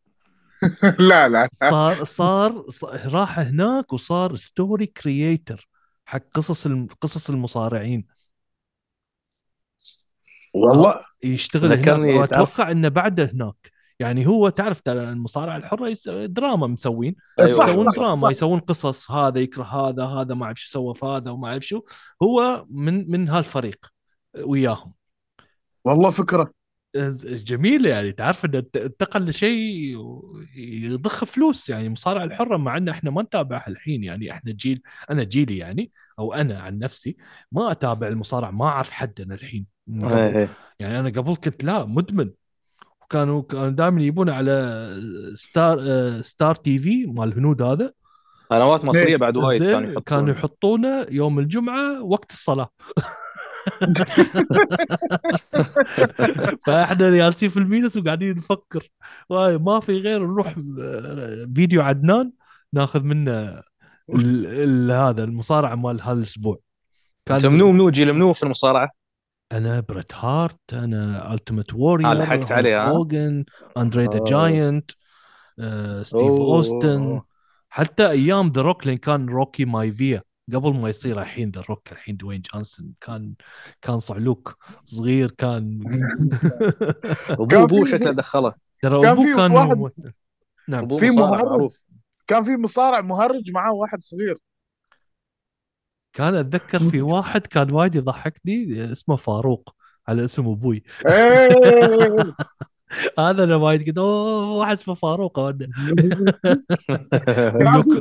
لا لا. صار صار ص- راح هناك وصار story creator حق قصص قصص المصارعين. والله يشتغل هناك. ذكرني تعرف- واتوقع إنه بعده هناك. يعني هو تعرف ترى المصارعة الحرة يس... دراما مسوين. أيوة، صح يسوون صح دراما صح. يسوون قصص. هذا يكره هذا هذا ما أعرف شو سوى في هذا وما أعرف شو. هو من من هالفريق وياهم. والله فكرة. جميل يعني تعرف انه انت- انتقل لشيء يضخ فلوس يعني المصارعه الحرة مع إن إحنا ما نتابعها الحين يعني. إحنا جيل أنا جيلي يعني أو أنا عن نفسي ما أتابع المصارعه ما أعرف حد أنا الحين. إيه، إيه. يعني أنا قبل كنت لا مدمن. وكانوا كانوا دائما يجيبون على Star Star TV مال الهنود هذا. قنوات مصرية بعد وايد كانوا يحطون كانوا يحطونه يوم الجمعة وقت الصلاة. فاحنا جالسين في المجلس وقاعدين نفكر ما في غير نروح آه، فيديو عدنان ناخذ منه ال- ال- هذا المصارعة مال هالاسبوع انت منو منو جيل منو في المصارعة؟ أنا بريت هارت أنا Ultimate Warrior آه، لحقت عليه،؟ هوجن اندري the. Giant ستيف أوه. اوستن حتى أيام The Rock لين كان روكي مايفيا قبل ما يصير الحين The Rock الحين دوين جونسون كان كان صعلوك صغير كان ابوه ابوه شكله دخله. ترى كان ابوه في كان واحد- ممثل. نعم. ابوه في مصارع مهرج. معروف. كان في مصارع مهرج معاه واحد صغير. كان أتذكر في واحد كان وايد يضحكني اسمه فاروق. على اسم أبوي. إيه. هذا أنا وايد قلت أوه واحد اسمه فاروق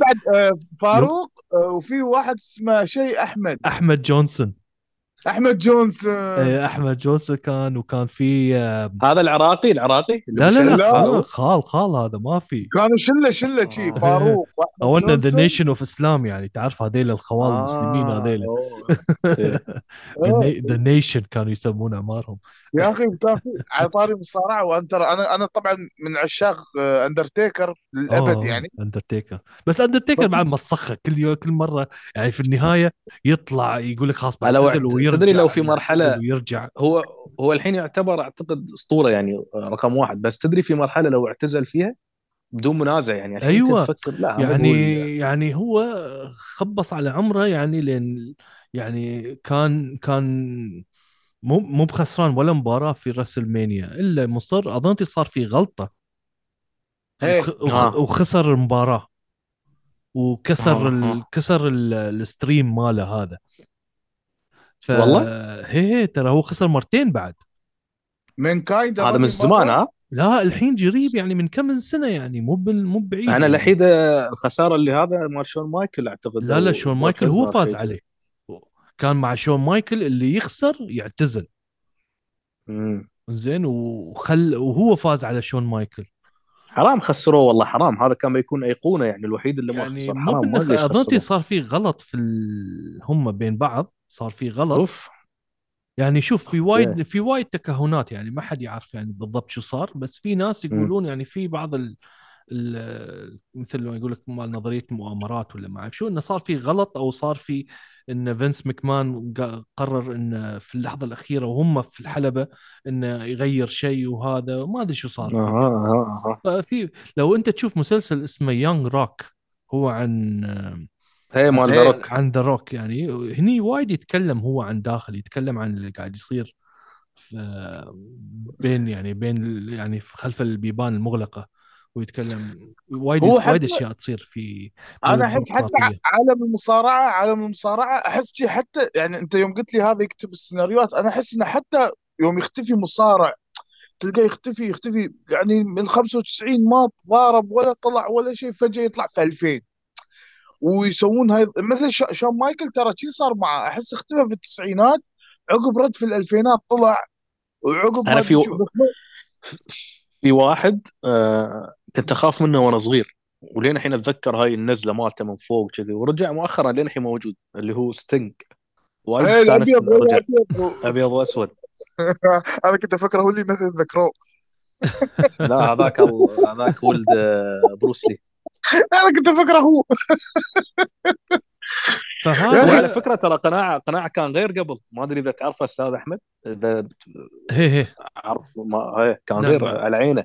بعد آه، فاروق آه، وفي واحد اسمه شيء أحمد. أحمد جونسون. أحمد جونسون إيه، أحمد جونسون كان وكان في آه، هذا العراقي العراقي لا لا لا لا. خال خال, خال هذا ما في كانوا شلة شلة شي آه. فاروق أو انه the. Nation of Islam يعني تعرف هذيل الخوال آه، المسلمين هذيل. the Nation كانوا يسمون أعمارهم يا أخي على طاري مصارعه وأنت أنا أنا طبعا من عشاق اندرتيكر للأبد يعني اندرتيكر بس اندرتيكر بعد مسخة كل يوم كل مرة يعني في النهاية يطلع يقول لك خلاص بعتزل وقت. ويرجع تدري لو في مرحلة- ويرجع هو هو الحين يعتبر أعتقد أسطورة يعني رقم واحد بس تدري في مرحلة لو اعتزل فيها بدون منازع يعني. كنت تفكر لا يعني يعني يعني هو خبص على عمره يعني لأن يعني كان كان مو مو بخسران ولا مباراة في راسلمانيا إلا مصر اظن صار في غلطة إيه. آه. وخسر المباراة وكسر آه، ال... آه. كسر ال... الستريم ماله هذا ف... والله؟ هي هي ترى هو خسر مرتين بعد. من كايد هذا من زمان ها؟ لا الحين قريب يعني من كم من سنة يعني مو بال... مو بعيد أنا يعني. الوحيده الخسارة اللي هذا مال شون مايكل أعتقد. لا لا شون مايكل هو فاز شيء عليه. كان مع شون مايكل اللي يخسر يعتزل. مم. زين وخل وهو فاز على شون مايكل. حرام خسروه والله حرام. هذا كان بيكون أيقونة يعني الوحيد اللي ما يعني خسر. مو حرام ما ليش اظن صار في غلط في ال... هم بين بعض صار في غلط. أوف. يعني شوف في وايد. في وايد تكهنات يعني ما حد يعرف يعني بالضبط شو صار بس في ناس يقولون يعني في بعض ال... ال... مثل ما يقول لك مال نظرية مؤامرات ولا ما أعرف شو إنه صار في غلط أو صار في إن فينس مكمان قرر انه في اللحظة الأخيرة وهم في الحلبة إنه يغير شيء وهذا ما أدري شو صار. ففي لو أنت تشوف مسلسل اسمه Young Rock هو عن هي مال. The Rock عن The Rock يعني. هني وايد يتكلم هو عن داخل يتكلم عن اللي قاعد يصير في بين يعني بين يعني خلف البيبان المغلقة. ويتكلم وايد هو وايد أشياء تصير في أنا أحس حتى. عالم المصارعة عالم المصارعة أحس حتى يعني أنت يوم قلت لي هذا يكتب السيناريوهات أنا أحس إنه حتى يوم يختفي مصارع تلقاه يختفي يختفي يعني من 95 ما ضارب ولا طلع ولا شيء فجأة يطلع في 2000 ويسوون هاي مثل شا- شون مايكل ترى شي صار معه أحس اختفى في التسعينات عقب رد في الألفينات طلع وعقب ما في- ما- في واحد آه كنت أخاف منه وأنا صغير. ولين الحين أتذكر هاي النزلة مالته من فوق كذي ورجع مؤخرا لين الحين موجود اللي هو ستينج وايد إيه، استانست رجع. الأبيض. أبيض وأسود. أنا كنت أفكر هو اللي مثل The Crow لا هذاك هذاك ولد آه، بروسلي أنا كنت أفكر هو. فهذا وعلى فكرة ترى قناعة قناعة كان غير قبل. ما أدري إذا تعرفه أستاذ أحمد. إذا هي هي. عارف ما هي كان نعم. غير على عينه.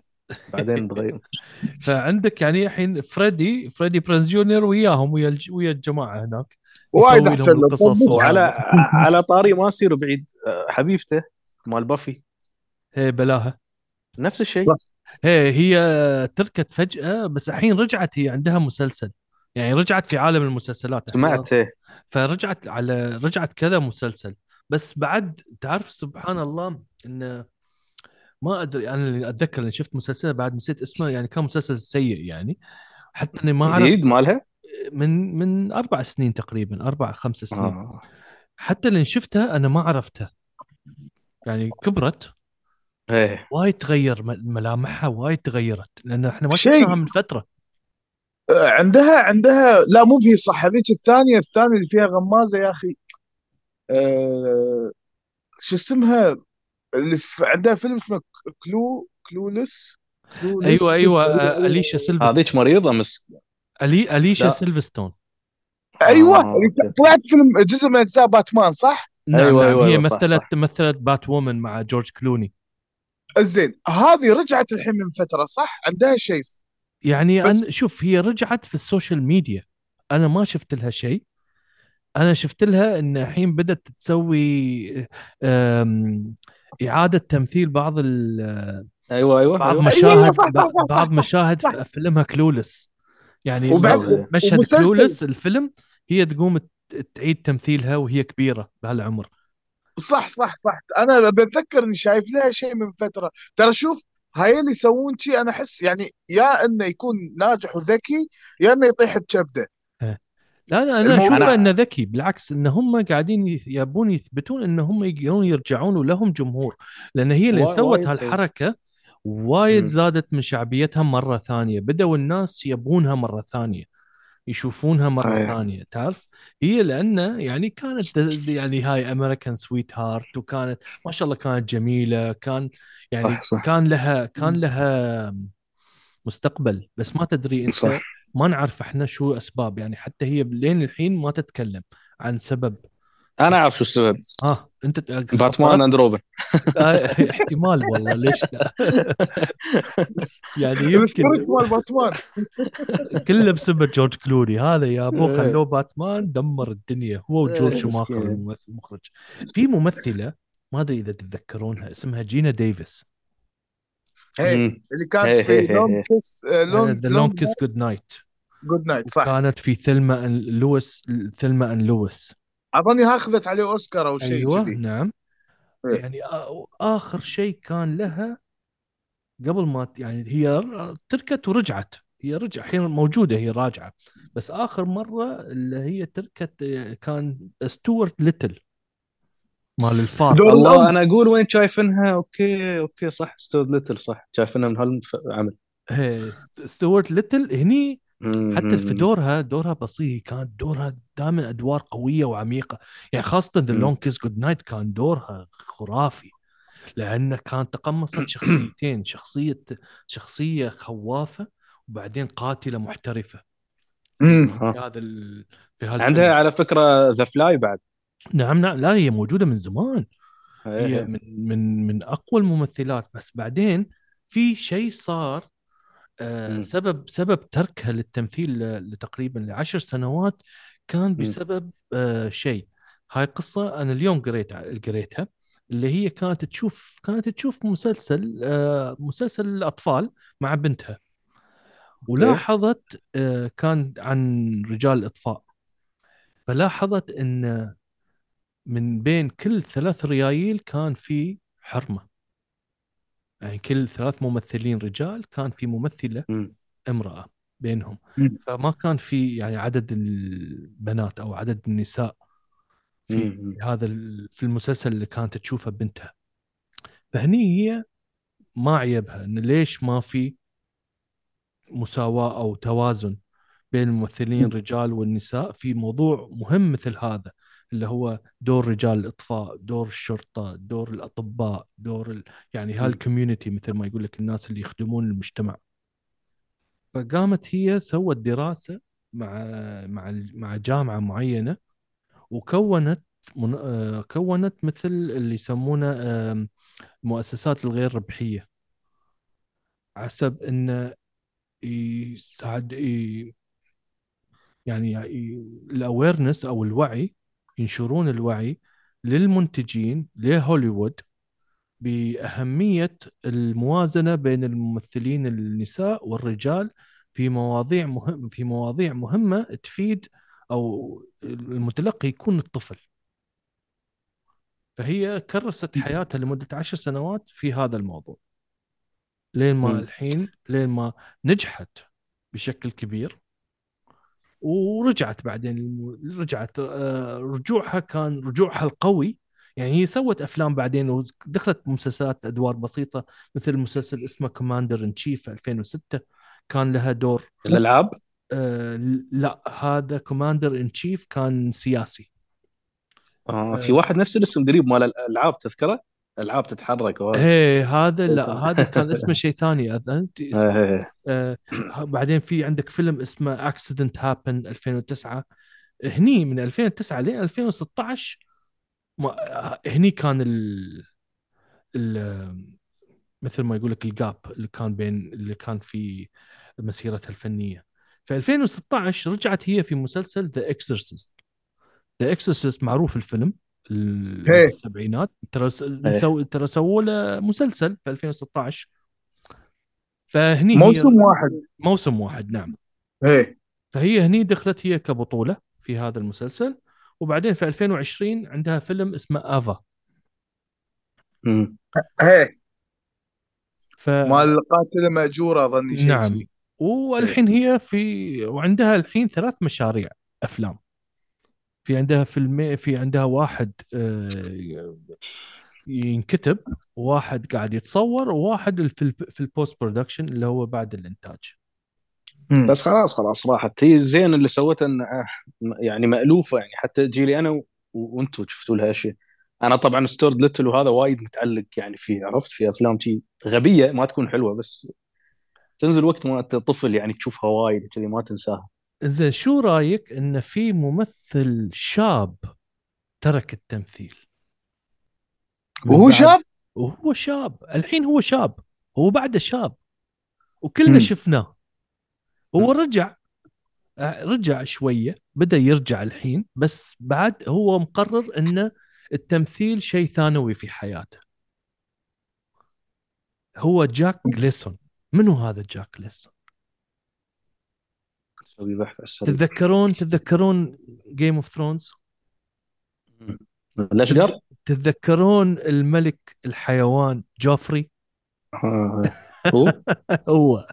بعدين تغير. فعندك يعني الحين فريدي فريدي بريز جونيور وياهم ويا ويا الجماعة هناك. وايد أحسن وعلى على طاري ما يصير بعيد. آه، حبيبته مال بافي. هي بلاها. نفس الشيء. صح. هي هي تركت فجأة بس الحين رجعت هي عندها مسلسل. يعني رجعت في عالم المسلسلات. سمعت إيه. فرجعت على رجعت كذا مسلسل. بس بعد تعرف سبحان الله انه ما أدري أنا اللي أتذكر إني شفت مسلسل بعد نسيت اسمه يعني كان مسلسل سيء يعني. حتى إني ما اعرف جديد مالها؟ من من أربع سنين تقريبا أربع خمس سنين. آه. حتى اللي شفتها أنا ما عرفتها يعني كبرت. إيه. وايد تغير ملامحها وايد تغيرت لأن إحنا ما. شفناها من فترة. آه، عندها عندها لا مو هي صح هذيك الثانية الثانية اللي فيها غمازة يا أخي. آه شو اسمها؟ اللي في عندها فيلم اسمه Clue- Clueless Clueless أيوه أيوه أليشا سيلفستون هذيك مريضة مس ألي أليشا. سيلفستون أيوه آه،. طلعت فيلم جزء من أجزاء باتمان صح؟ نعم أيوة، نعم أيوة، هي أيوة، صح، مثلت صح. مثلت Batwoman مع جورج كلوني زين هذه رجعت الحين من فترة صح؟ عندها شيء يعني بس- أنا شوف هي رجعت في ال social media أنا ما شفت لها شيء أنا شفت لها إن الحين بدأت تسوي إعادة تمثيل بعض ال- أيوه أيوه بعض أيوة. مشاهد صح، صح، صح، صح، بعض صح، مشاهد صح. في فيلمها كلولس يعني وبعد. مشهد ومسلسل- كلولس الفيلم هي تقوم تعيد تمثيلها وهي كبيرة بهالعمر صح صح صح أنا بتذكر إني شايف لها شيء من فترة ترى شوف هاي اللي يسوون شيء أنا أحس يعني يا إنه يكون ناجح وذكي يا إنه يطيح بكبده لا أنا أنا الموضوع- اشوفه انه ذكي بالعكس أن هم قاعدين يبون يثبتون ان هم يقدرون يرجعون ولهم جمهور لأن هي اللي سوت هالحركة وايد. زادت من شعبيتها مرة ثانية بدأوا الناس يبونها مرة ثانية يشوفونها مرة أيه. ثانية تعرف هي لأن يعني كانت يعني هاي American sweetheart وكانت ما شاء الله كانت جميلة كان يعني صح، صح. كان لها كان لها مستقبل بس ما تدري أنت صح. ما نعرف إحنا شو أسباب يعني حتى هي لين الحين ما تتكلم عن سبب أنا أعرف شو السبب آه أنت Batman and Robin آه احتمال والله ليش لا يعني يمكن مال باتمان كله بسبب جورج كلوني هذا يا ابو إيه. خلوه باتمان دمر الدنيا هو وجورج إيه، شوماخر مسكين. الممثل- المخرج في ممثلة ما أدري إذا تتذكرونها اسمها جينا ديفيس. اللي كانت هي- في Long. Kiss The Long Kiss Goodnight Goodnight صح. كانت في Thelma and Louise Thelma and Louise أظني اخذت عليه أوسكار أو شيء أيوه كذي. نعم. إيه. يعني آ- آخر شيء كان لها قبل ما يعني هي تركت ورجعت. هي رجع الحين موجودة هي راجعة. بس آخر مرة اللي هي تركت يعني كان Stuart Little مال الفار دور الله الأم. أنا أقول وين شايفينها أوكي أوكي صح Stuart Little صح شايفينها من هالعمل إيه، Stu- Stuart Little هني حتى. في دورها دورها بسيط كانت دورها دائما أدوار قوية وعميقة يعني خاصة The. Long Kiss Goodnight كان دورها خرافي لأنه كانت تقمصت شخصيتين شخصية شخصية خوافة وبعدين قاتلة محترفة. في ها. هذا ال... في هالفيلم. عندها على فكرة The Fly بعد نعم نعم. لا هي موجودة من زمان. إيه، هي إيه. من من من أقوى الممثلات. بس بعدين في شيء صار آه. سبب سبب تركها للتمثيل لتقريبا لعشر سنوات كان بسبب آه شيء. هاي قصة أنا اليوم قريت قريتها اللي هي كانت تشوف كانت تشوف مسلسل آه مسلسل الأطفال مع بنتها. ولاحظت آه كان عن رجال الإطفاء فلاحظت أن من بين كل ثلاث ريايل كان في حرمة يعني كل ثلاث ممثلين رجال كان في ممثلة مم. امرأة بينهم مم. فما كان في يعني عدد البنات أو عدد النساء في. في هذا في المسلسل اللي كانت تشوفه بنتها فهني هي ما عيبها إن ليش ما في مساواة أو توازن بين الممثلين الرجال والنساء في موضوع مهم مثل هذا اللي هو دور رجال الإطفاء، دور الشرطة، دور الأطباء، دور ال... يعني هال community مثل ما يقول لك الناس اللي يخدمون المجتمع. فقامت هي سوت دراسة مع مع مع جامعة معينة وكونت من... آه، كونت مثل اللي يسمونه المؤسسات الغير ربحية حسب انه يساعد يعني الاويرنس أو الوعي ينشرون الوعي للمنتجين لهوليوود بأهمية الموازنة بين الممثلين النساء والرجال في مواضيع مهم في مواضيع مهمة تفيد أو المتلقي يكون الطفل. فهي كرست حياتها لمدة عشر سنوات في هذا الموضوع. لين ما. الحين لين ما نجحت بشكل كبير ورجعت بعدين رجعت آه، رجوعها كان رجوعها القوي. يعني هي سوت أفلام بعدين ودخلت مسلسلات أدوار بسيطة مثل مسلسل اسمه Commander in Chief في 2006 كان لها دور. الألعاب؟ آه لا هذا Commander in Chief كان سياسي. آه في واحد نفس الاسم قريب مال الألعاب تذكره؟ العاب تتحرك إيه هذا لا هذا كان اسمه شيء ثاني. اسمه إيه. آه بعدين في عندك فيلم اسمه Accidents Happen 2009 هني من 2009 لين 2016 ما هني كان ال ال مثل ما يقول لك ال gap اللي كان بين اللي كان في مسيرتها الفنية. في 2016 رجعت هي في مسلسل The Exorcist The Exorcist معروف الفيلم. ال-. السبعينات. ترى مسو- ترى سووا له مسلسل في 2016 فهني هي موسم واحد. موسم واحد نعم. إيه. فهي هني دخلت هي كبطولة في هذا المسلسل. وبعدين في 2020 عندها فيلم اسمه أفا. مم. إيه. ف مال قاتلة مأجورة أظني شيء نعم. والحين هي في وعندها الحين ثلاث مشاريع أفلام. في عندها فيلم في عندها واحد آه، ينكتب وواحد قاعد يتصور وواحد في ال- في ال post production اللي هو بعد الإنتاج. بس خلاص خلاص راحت. هي زين اللي سوته آه، يعني مألوفة. يعني حتى جيلي أنا و- وأنتم شفتوا لها أشياء. أنا طبعا Stuart Little وهذا وايد متعلق يعني فيه عرفت؟ في أفلام شي غبية ما تكون حلوة بس تنزل وقت ما انت طفل يعني تشوفها وايد كذي ما تنساها. زين شو رأيك إن في ممثل شاب ترك التمثيل؟ وهو شاب؟ وهو شاب. الحين هو شاب. هو بعده شاب. وكلنا. شفناه. هو رجع. آه، رجع شوية. بدأ يرجع الحين. بس بعد هو مقرر إن التمثيل شيء ثانوي في حياته. هو جاك جليسون منو هذا جاك جليسون أسوي بحث على السريع. تتذكرون تتذكرون Game of Thrones الاشقر تتذكرون الملك الحيوان جوفري؟ آه، هو؟ هو.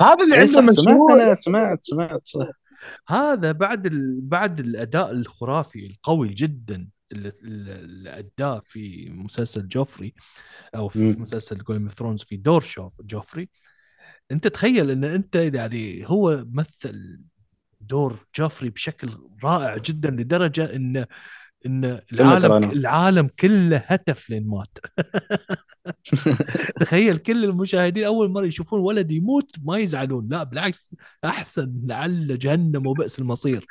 هذا اللي إيه، عنده مشروع أنا سمعت سمعت صح. هذا بعد ال... بعد الأداء الخرافي القوي جدا اللي, اداه في مسلسل جوفري أو في. مسلسل Game of Thrones في دور شوف جوفري. أنت تخيل إن أنت يعني هو مثل دور جوفري بشكل رائع جدا لدرجة إن إن العالم. العالم كله هتف لين مات. تخيل كل المشاهدين أول مرة يشوفون ولد يموت ما يزعلون. لا بالعكس أحسن إلى جهنم وبئس المصير.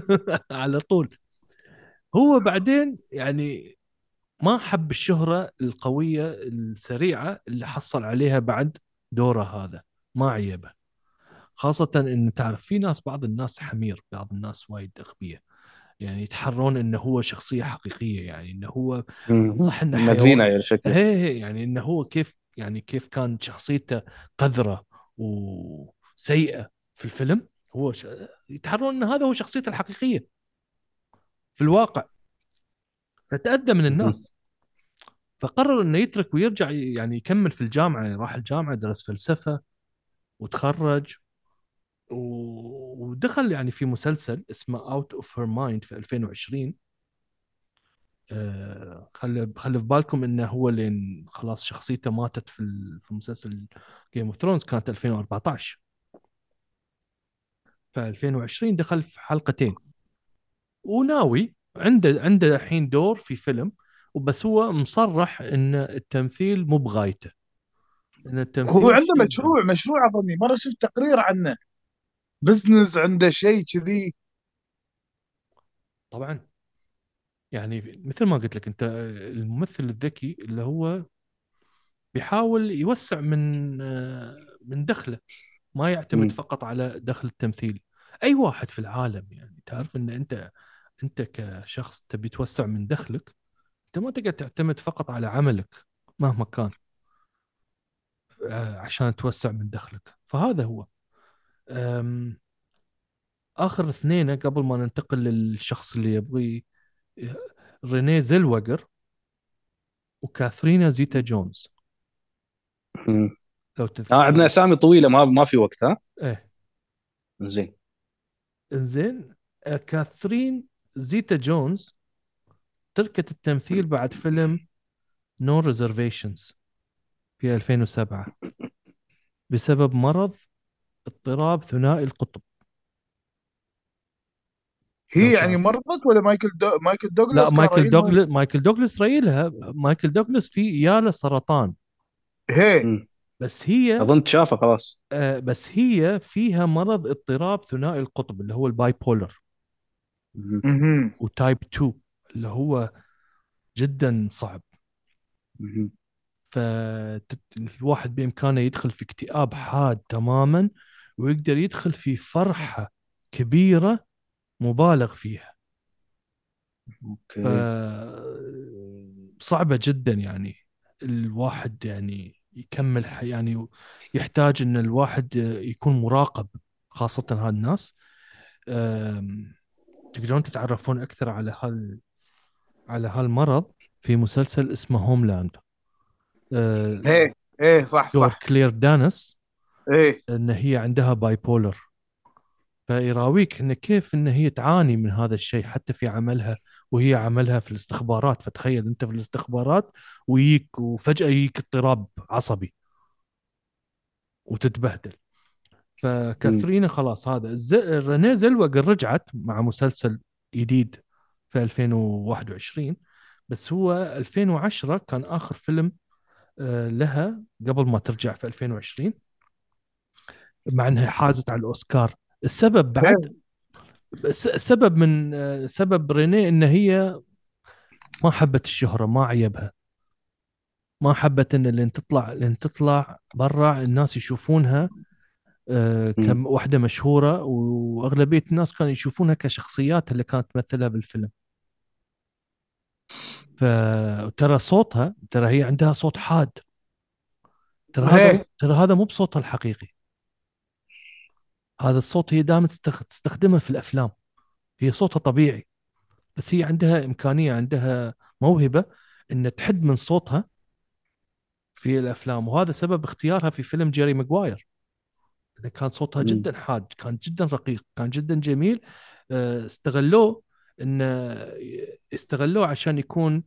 على طول. هو بعدين يعني ما حب الشهرة القوية السريعة اللي حصل عليها بعد دوره هذا. ما عيبه. خاصة إن تعرف في ناس بعض الناس حمير بعض الناس وايد أغبياء. يعني يتحرون إنه هو شخصية حقيقية يعني إنه هو. صح إنه مدفينة يا شكله. هي هي يعني إنه هو كيف يعني كيف كان شخصيته قذرة وسيئة في الفيلم. هو ش... يتحرون إن هذا هو شخصيته الحقيقية في الواقع. فتأذى من الناس. فقرر إنه يترك ويرجع يعني يكمل في الجامعة راح الجامعة درس فلسفة وتخرج و- ودخل يعني في مسلسل اسمه Out of Her Mind في 2020 آه، خلي خلي في بالكم إنه هو لين خلاص شخصيته ماتت في في مسلسل Game of Thrones كانت 2014 ف 2020 دخل في حلقتين. وناوي عنده عنده الحين دور في فيلم وبس هو مصرح إن التمثيل مو بغايته. إن التمثيل هو عنده مشروع مشروع اظني مرة شفت تقرير عنه. business عنده شيء كذي. طبعا. يعني مثل ما قلت لك أنت الممثل الذكي اللي هو بيحاول يوسع من من دخله. ما يعتمد مم. فقط على دخل التمثيل. أي واحد في العالم يعني. تعرف إن أنت أنت كشخص تبي توسع من دخلك أنت ما تقدر تعتمد فقط على عملك مهما كان. عشان توسع من دخلك. فهذا هو. آخر اثنين قبل ما ننتقل للشخص اللي يبغي رينيه زيلويجر وكاثرين زيتا جونز. لو تذكر. آه عندنا أسامي طويلة ما ما في وقت ها؟ إيه. زين. زين آه، كاثرين زيتا جونز تركت التمثيل بعد فيلم No Reservations في 2007 بسبب مرض اضطراب ثنائي القطب هي يعني. مرضت ولا مايكل دو... مايكل دوغلاس لا مايكل؟ دوغلاس مايكل دوغلاس ريلها مايكل دوغلاس في ياله سرطان هي. بس هي أظن تشافى خلاص آه بس هي فيها مرض اضطراب ثنائي القطب اللي هو ال bipolar. و type 2 اللي هو جدا صعب. فالواحد بإمكانه يدخل في اكتئاب حاد تماما ويقدر يدخل في فرحة كبيرة مبالغ فيها. أوكي. صعبه جدا يعني الواحد يعني يكمل يعني يحتاج إن الواحد يكون مراقب خاصة هالناس أم، تقدرون تتعرفون أكثر على هال على هالمرض في مسلسل اسمه هوملاند أه، هي هي صح دور صح. كلير دينز. هي إن هي عندها bipolar فيراويك إن كيف إن هي تعاني من هذا الشيء حتى في عملها وهي عملها في الاستخبارات. فتخيل أنت في الاستخبارات ويجيك وفجأة يجيك اضطراب عصبي. وتتبهدل. فكاثرينا خلاص هذا. رينيه زيلويجر رجعت مع مسلسل جديد في 2021 بس هو 2010 كان آخر فيلم آه، لها قبل ما ترجع في 2020 مع إنها حازت على الأوسكار. السبب بعد س- سبب من آه، سبب رينيه إن هي ما حبت الشهرة ما عيبها. ما حبت إن لين تطلع لين تطلع برا الناس يشوفونها آه،. كم واحدة مشهورة وأغلبية الناس كانوا يشوفونها كشخصيات اللي كانت تمثلها بالفيلم. فترى صوتها ترى هي عندها صوت حاد. ترى هذا ترى هذا مو بصوتها الحقيقي. هذا الصوت هي دائما تستخ- تستخدمه في الأفلام. هي صوتها طبيعي. بس هي عندها إمكانية عندها موهبة ان تحد من صوتها في الأفلام. وهذا سبب اختيارها في فيلم جيري ماجواير كان صوتها. جدا حاد كان جدا رقيق كان جدا جميل آه، استغلوه إن استغلوه عشان يكون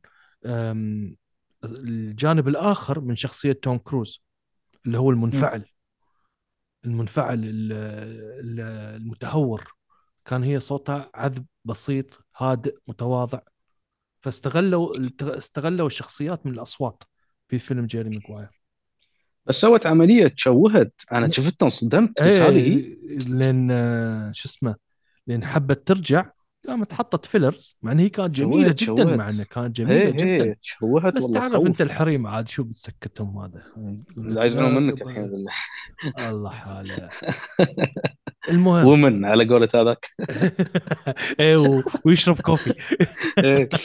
الجانب الآخر من شخصية توم كروز اللي هو المنفعل. المنفعل ال- ال- المتهور. كان هي صوتها عذب بسيط هادئ متواضع. فاستغلوا استغلوا الشخصيات من الأصوات في فيلم جيري ماجواير. بس سوت عملية تشوهت. أنا شفتها انصدمت. قلت هذه لين آه، شو اسمه لين حبت ترجع. قامت حطت فيلرز مع إن هي كانت جميلة شوهت- جدا شوهت. مع إنها كانت جميلة هي جدا. هي تشوهت بس والله تعرف تخوف انت الحريم عاد شو بتسكتهم هذا؟ لا يزعلون منك الحين بالله. الله حاله. المهم. ومن على قولة هذاك. إيه و- ويشرب كوفي. إيه.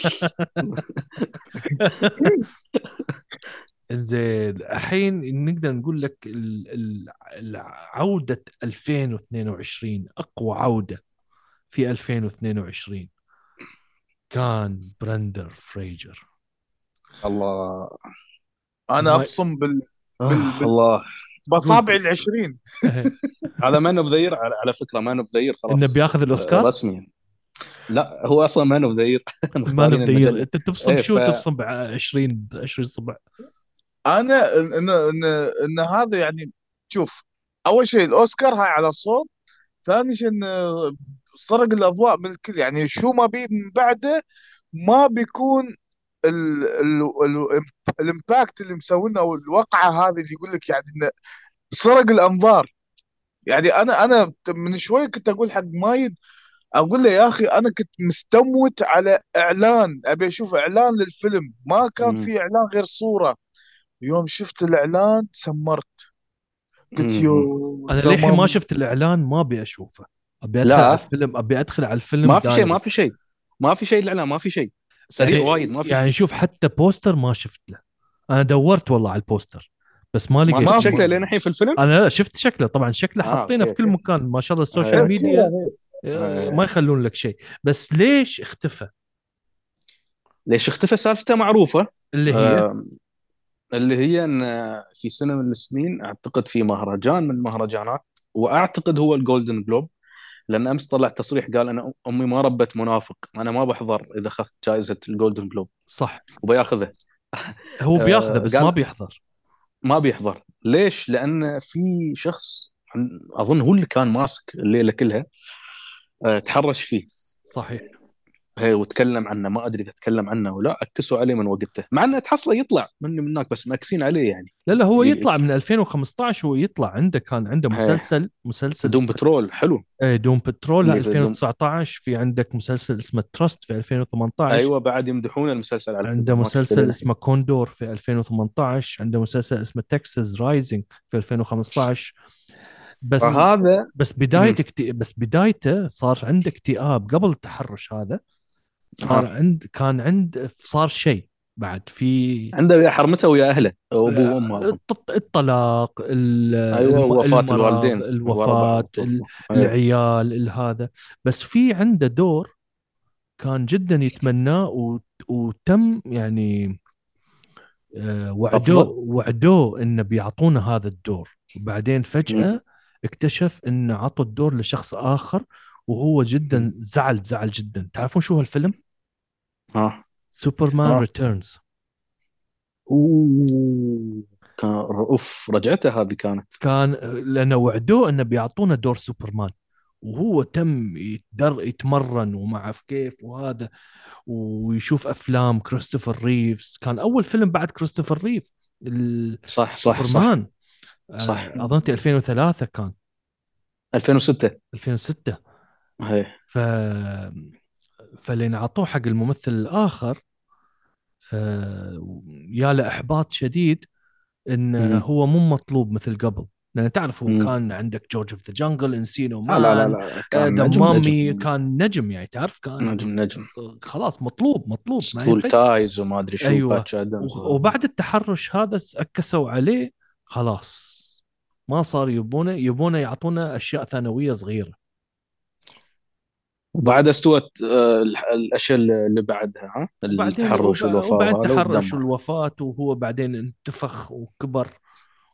زين الحين نقدر نقول لك ال- ال- ال- عودة 2022 أقوى عودة. في 2022 كان بريندان فريزر. الله. أنا ما- أبصم بال... آه، بال- الله. باصابع العشرين. هذا man of the year على على فكرة man of the year خلاص. إنه بياخذ الأوسكار؟ رسمي لا هو أصلا man of the year man of the أنت تبصم إيه، شو؟ ف- تبصم ب 20 20 صبع أنا ان ان ان هذا يعني شوف أول شيء الأوسكار هاي على صوت ثاني شيء انه سرق الأضواء من الكل. يعني شو ما بي من بعده ما بيكون ال ال ال ال impact اللي مسوينه أو الوقعة هذه اللي يقول لك يعني إنه سرق الأنظار. يعني أنا أنا من شوي كنت أقول حق مايد أقول له يا أخي أنا كنت مستموت على إعلان. أبي أشوف إعلان للفيلم. ما كان. في إعلان غير صورة. يوم شفت الإعلان سمرت. قلت. يو أنا للحين ما ما- شفت الإعلان ما أبي أشوفه. أبي أدخل لا. على الفيلم أبي أدخل على الفيلم ما في شيء. ما في شيء ما في شيء الاعلان ما في شيء سريع يعني- وايد ما في يعني شيء شوف حتى poster ما شفت له أنا دورت والله على ال poster بس ما ما لقيت في. شكله لين الحين في الفيلم أنا لا شفت شكله طبعا شكله آه، حاطينه في كل. مكان ما شاء الله آه. ال social media آه. آه، ما يخلون لك شيء بس ليش اختفى ليش اختفى سالفته معروفة اللي هي آه، اللي هي إن في سنة من السنين أعتقد في مهرجان من المهرجانات وأعتقد هو ال Golden Globe لأن أمس طلع تصريح قال أنا أمي ما ربت منافق أنا ما بحضر إذا أخذت جائزة ال Golden Globe صح. وبياخذها هو آه، بياخذه بس قال- ما بيحضر. ما بيحضر. ليش؟ لأن في شخص أظن هو اللي كان ماسك الليلة كلها آه، تحرش فيه. صحيح. هي وتكلم عنه ما أدري إذا تكلم عنه ولا اكسوا عليه من وقته. مع إنه تحصله يطلع مني من هناك بس مأكسين عليه يعني. لا لا هو ي- يطلع من 2015 هو يطلع عنده كان عنده هي. مسلسل مسلسل دوم بترول حلو. إيه دوم بترول اللي في دوم- 2019 في عندك مسلسل اسمه Trust في 2018 أيوه بعد يمدحون المسلسل على عنده مسلسل اسمه كوندور في 2018 عنده مسلسل اسمه Texas Rising في 2015 بس فهذا بس بداية بس بدايته صار عنده اكتئاب قبل التحرش هذا. صار آه. عند كان عند صار شيء بعد في عنده ويا حرمته ويا أهله أبوه وأمه أظن. الط- الطلاق ال- أيوه وفاة الوالدين الوفاة ال- أيوة. العيال ال- هذا بس في عنده دور كان جدا يتمناه وتم يعني آه، وعدوه؟ وعدوه إنه بيعطونا هذا الدور وبعدين فجأة اكتشف إنه عطوا الدور لشخص آخر وهو جدا زعل زعل جدا. تعرفون شو هالفيلم ها سوبرمان آه. Returns أوه. كان أوف رجعته هذه كانت. كان لأنه وعدوه إنه بيعطونا دور سوبرمان وهو تم يتدر يتمرن وما اعرف كيف وهذا ويشوف أفلام كريستوفر ريفز كان أول فيلم بعد كريستوفر ريف صح صح صح. سوبرمان صح. آه، اظن 2003 كان. 2006 2006 هي ف فلين اعطوه حق الممثل الآخر آه، يا له إحباط شديد إن مم. هو مو مطلوب مثل قبل لأن تعرف هو. كان عندك جورج اوف ذا جنجل انسينو آه لا لا لا كان ذا نجم نجم كان نجم يعني تعرف كان نجم نجم خلاص مطلوب مطلوب سكول. تايز وما أدري شو أيوة. وبعد التحرش هذا أكسوا عليه خلاص ما صار يبونه يبونه يعطونا أشياء ثانوية صغيرة وبعد استوت آه، الأشياء اللي بعدها التحرش والوفاة وبعد التحرش. والوفاة وهو بعدين انتفخ وكبر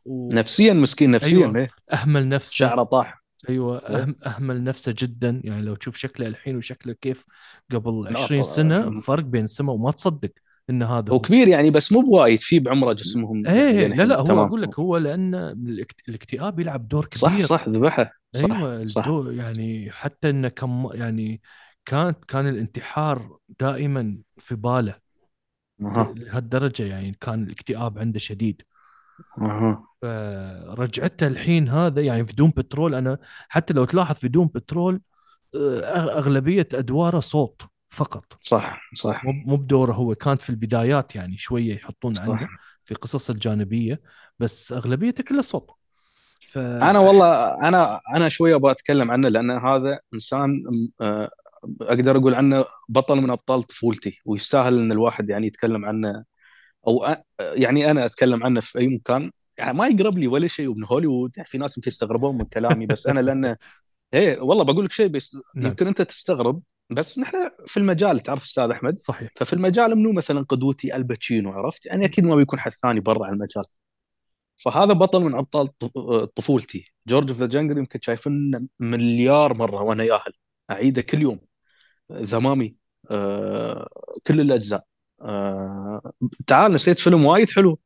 و- نفسيا مسكين نفسيا أيوة. أيوة. أهمل نفسه شعره طاح أيوه إيه. أهم أهمل نفسه جدا يعني لو تشوف شكله الحين وشكله كيف قبل لا 20 طبعاً. سنة فرق بين سماء وما تصدق إن هذا هو كبير يعني بس مو بوايد في بعمره جسمهم إيه يعني لا لا هو تمام. أقول لك هو لأن الاكت- الاكتئاب يلعب دور كبير صح صح ذبحه. صح أيوه صح. الدور يعني حتى إنه كم يعني كانت كان الانتحار دائما في باله. أها. لهالدرجة يعني كان الاكتئاب عنده شديد. أها. فرجعته الحين هذا يعني في دون بترول أنا حتى لو تلاحظ في دون بترول أغلبية أدواره صوت. فقط. صح صح. مو بدوره هو كانت في البدايات يعني شوية يحطون عنه صح في قصص الجانبية بس أغلبيته كلها صوت. ف أنا والله أنا أنا شوية أبغى أتكلم عنه لأن هذا إنسان آه، أقدر أقول عنه بطل من أبطال طفولتي ويستاهل إن الواحد يعني يتكلم عنه أو يعني أنا أتكلم عنه في أي مكان. يعني ما يقرب لي ولا شيء ومن هوليوود يعني في ناس يمكن يستغربون من كلامي بس أنا لأنه إيه والله بقول لك شيء بس نعم. يمكن أنت تستغرب. بس نحن في المجال تعرف أستاذ أحمد؟ صحيح. ففي المجال منو مثلا قدوتي ألباتشينو عرفت؟ يعني أكيد ما بيكون حد ثاني برا المجال. فهذا بطل من أبطال طفولتي. George of the Jungle يمكن شايفينه مليار مرة وأنا ياهل. أعيده كل يوم. The Mummy آه كل الأجزاء. آه تعال نسيت فيلم وايد حلو.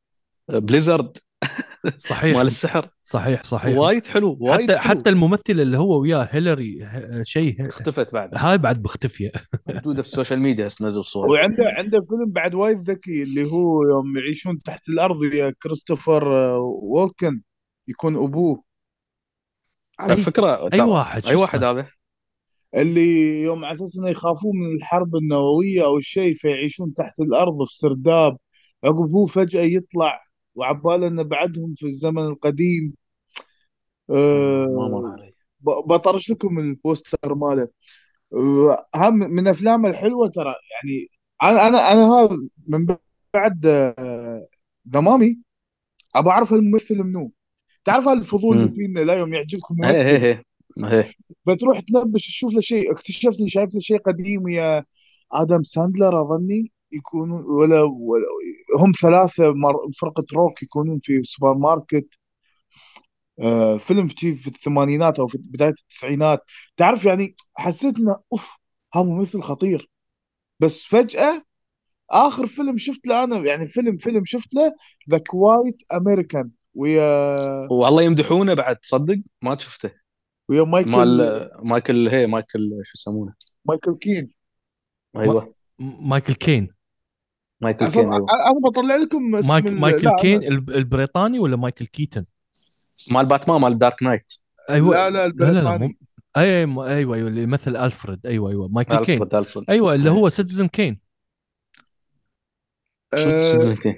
Bedazzled صحيح. مال السحر. صحيح صحيح. وايد حلو وايد حتى حلو. حتى الممثل اللي هو وياه هيلاري شيء اختفت بعد. هاي بعد مختفيه موجودة في ال social ميديا هسه نزل صور وعنده عنده فيلم بعد وايد ذكي اللي هو يوم يعيشون تحت الأرض يا كريستوفر وولكن يكون أبوه. على أي- فكرة أي واحد أي واحد؟ هذا؟ اللي يوم على أساس إنه يخافون من الحرب النووية أو شيء فيعيشون تحت الأرض في سرداب. عقب هو فجأة يطلع وعباله انه بعدهم في الزمن القديم ما مر أه علي بطرش لكم البوستر ماله. أه، هم من افلامه الحلوة ترى يعني أنا أنا أنا هذا من بعد أه، ذا مامي أبى أعرف الممثل منو. تعرف هالفضول اللي. فينا لا يوم يعجبك إيه إيه إيه إيه. بتروح تنبش تشوف له شيء اكتشفت لي شايف له شيء قديم ويا آدم ساندلر أظني. يكونون ولا, ولا هم ثلاثة مر فرقة روك يكونون في سوبر ماركت آه فيلم في في الثمانينات أو في بداية التسعينات. تعرف يعني حسيت إنه أوف ها ممثل خطير. بس فجأة آخر فيلم شفت له أنا يعني فيلم فيلم شفت له The Quiet American ويا والله يمدحونه بعد تصدق؟ ما شفته. ويا مايكل مال مايكل هي مايكل شو يسمونه؟ مايكل كين. أيوه. مايكل كين. مايكل كين أيوه. أنا بطلع لكم اسم مايك مايكل لا، كين الب- البريطاني ولا مايكل كيتن؟ مال باتمان مال Dark Knight. أيوه. لا لا لا لا, لا البريطاني. مو... اي أيوه أيوه أيوه اللي يمثل ألفريد. أيوه أيوه مايكل كين. ألفريد. الفريد أيوه اللي هو Citizen Kane كين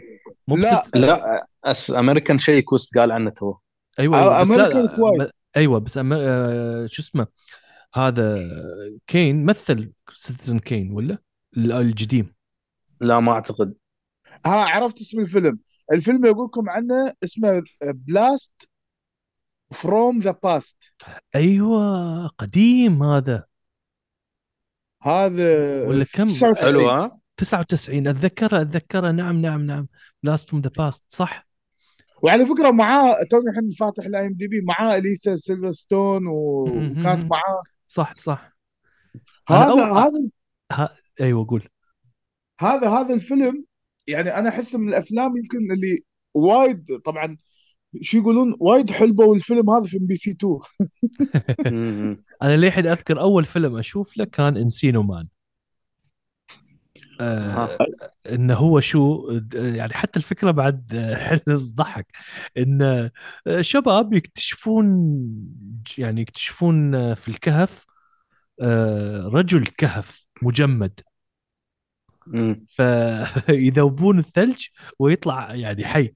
مو لا. لا أس أمريكان شيء كوست قال عنه تو. أيوه أيوه بس لا أمريكان كوايت. ب- أيوه بس أم... آه، شو اسمه؟ هذا كين مثل سيتيزن كين ولا؟ ال- القديم لا ما أعتقد. ها عرفت اسم الفيلم. الفيلم يقول لكم عنه اسمه بلاست فروم ذا باست أيوه قديم هذا. هذا ولا كم؟ 99. حلو ها؟ 99 أتذكره أتذكره. نعم نعم نعم. Blast from the Past صح؟ وعلى فكرة معاه توني الحين فاتح ال IMDb معاه أليسا سيلفرستون. وكانت معاه. صح صح. هذا أول- هذا ها... أيوه قول. هذا هذا الفيلم يعني أنا احسه من الأفلام يمكن اللي وايد طبعا شو يقولون وايد حلبوا الفيلم هذا في إم بي سي 2 مم. أنا للحين أذكر أول فيلم أشوف له كان إنسينو مان آه ها. إنه هو شو يعني حتى الفكرة بعد حلو الضحك إن شباب يكتشفون يعني يكتشفون في الكهف آه، رجل كهف مجمد. فيذوبون الثلج ويطلع يعني حي.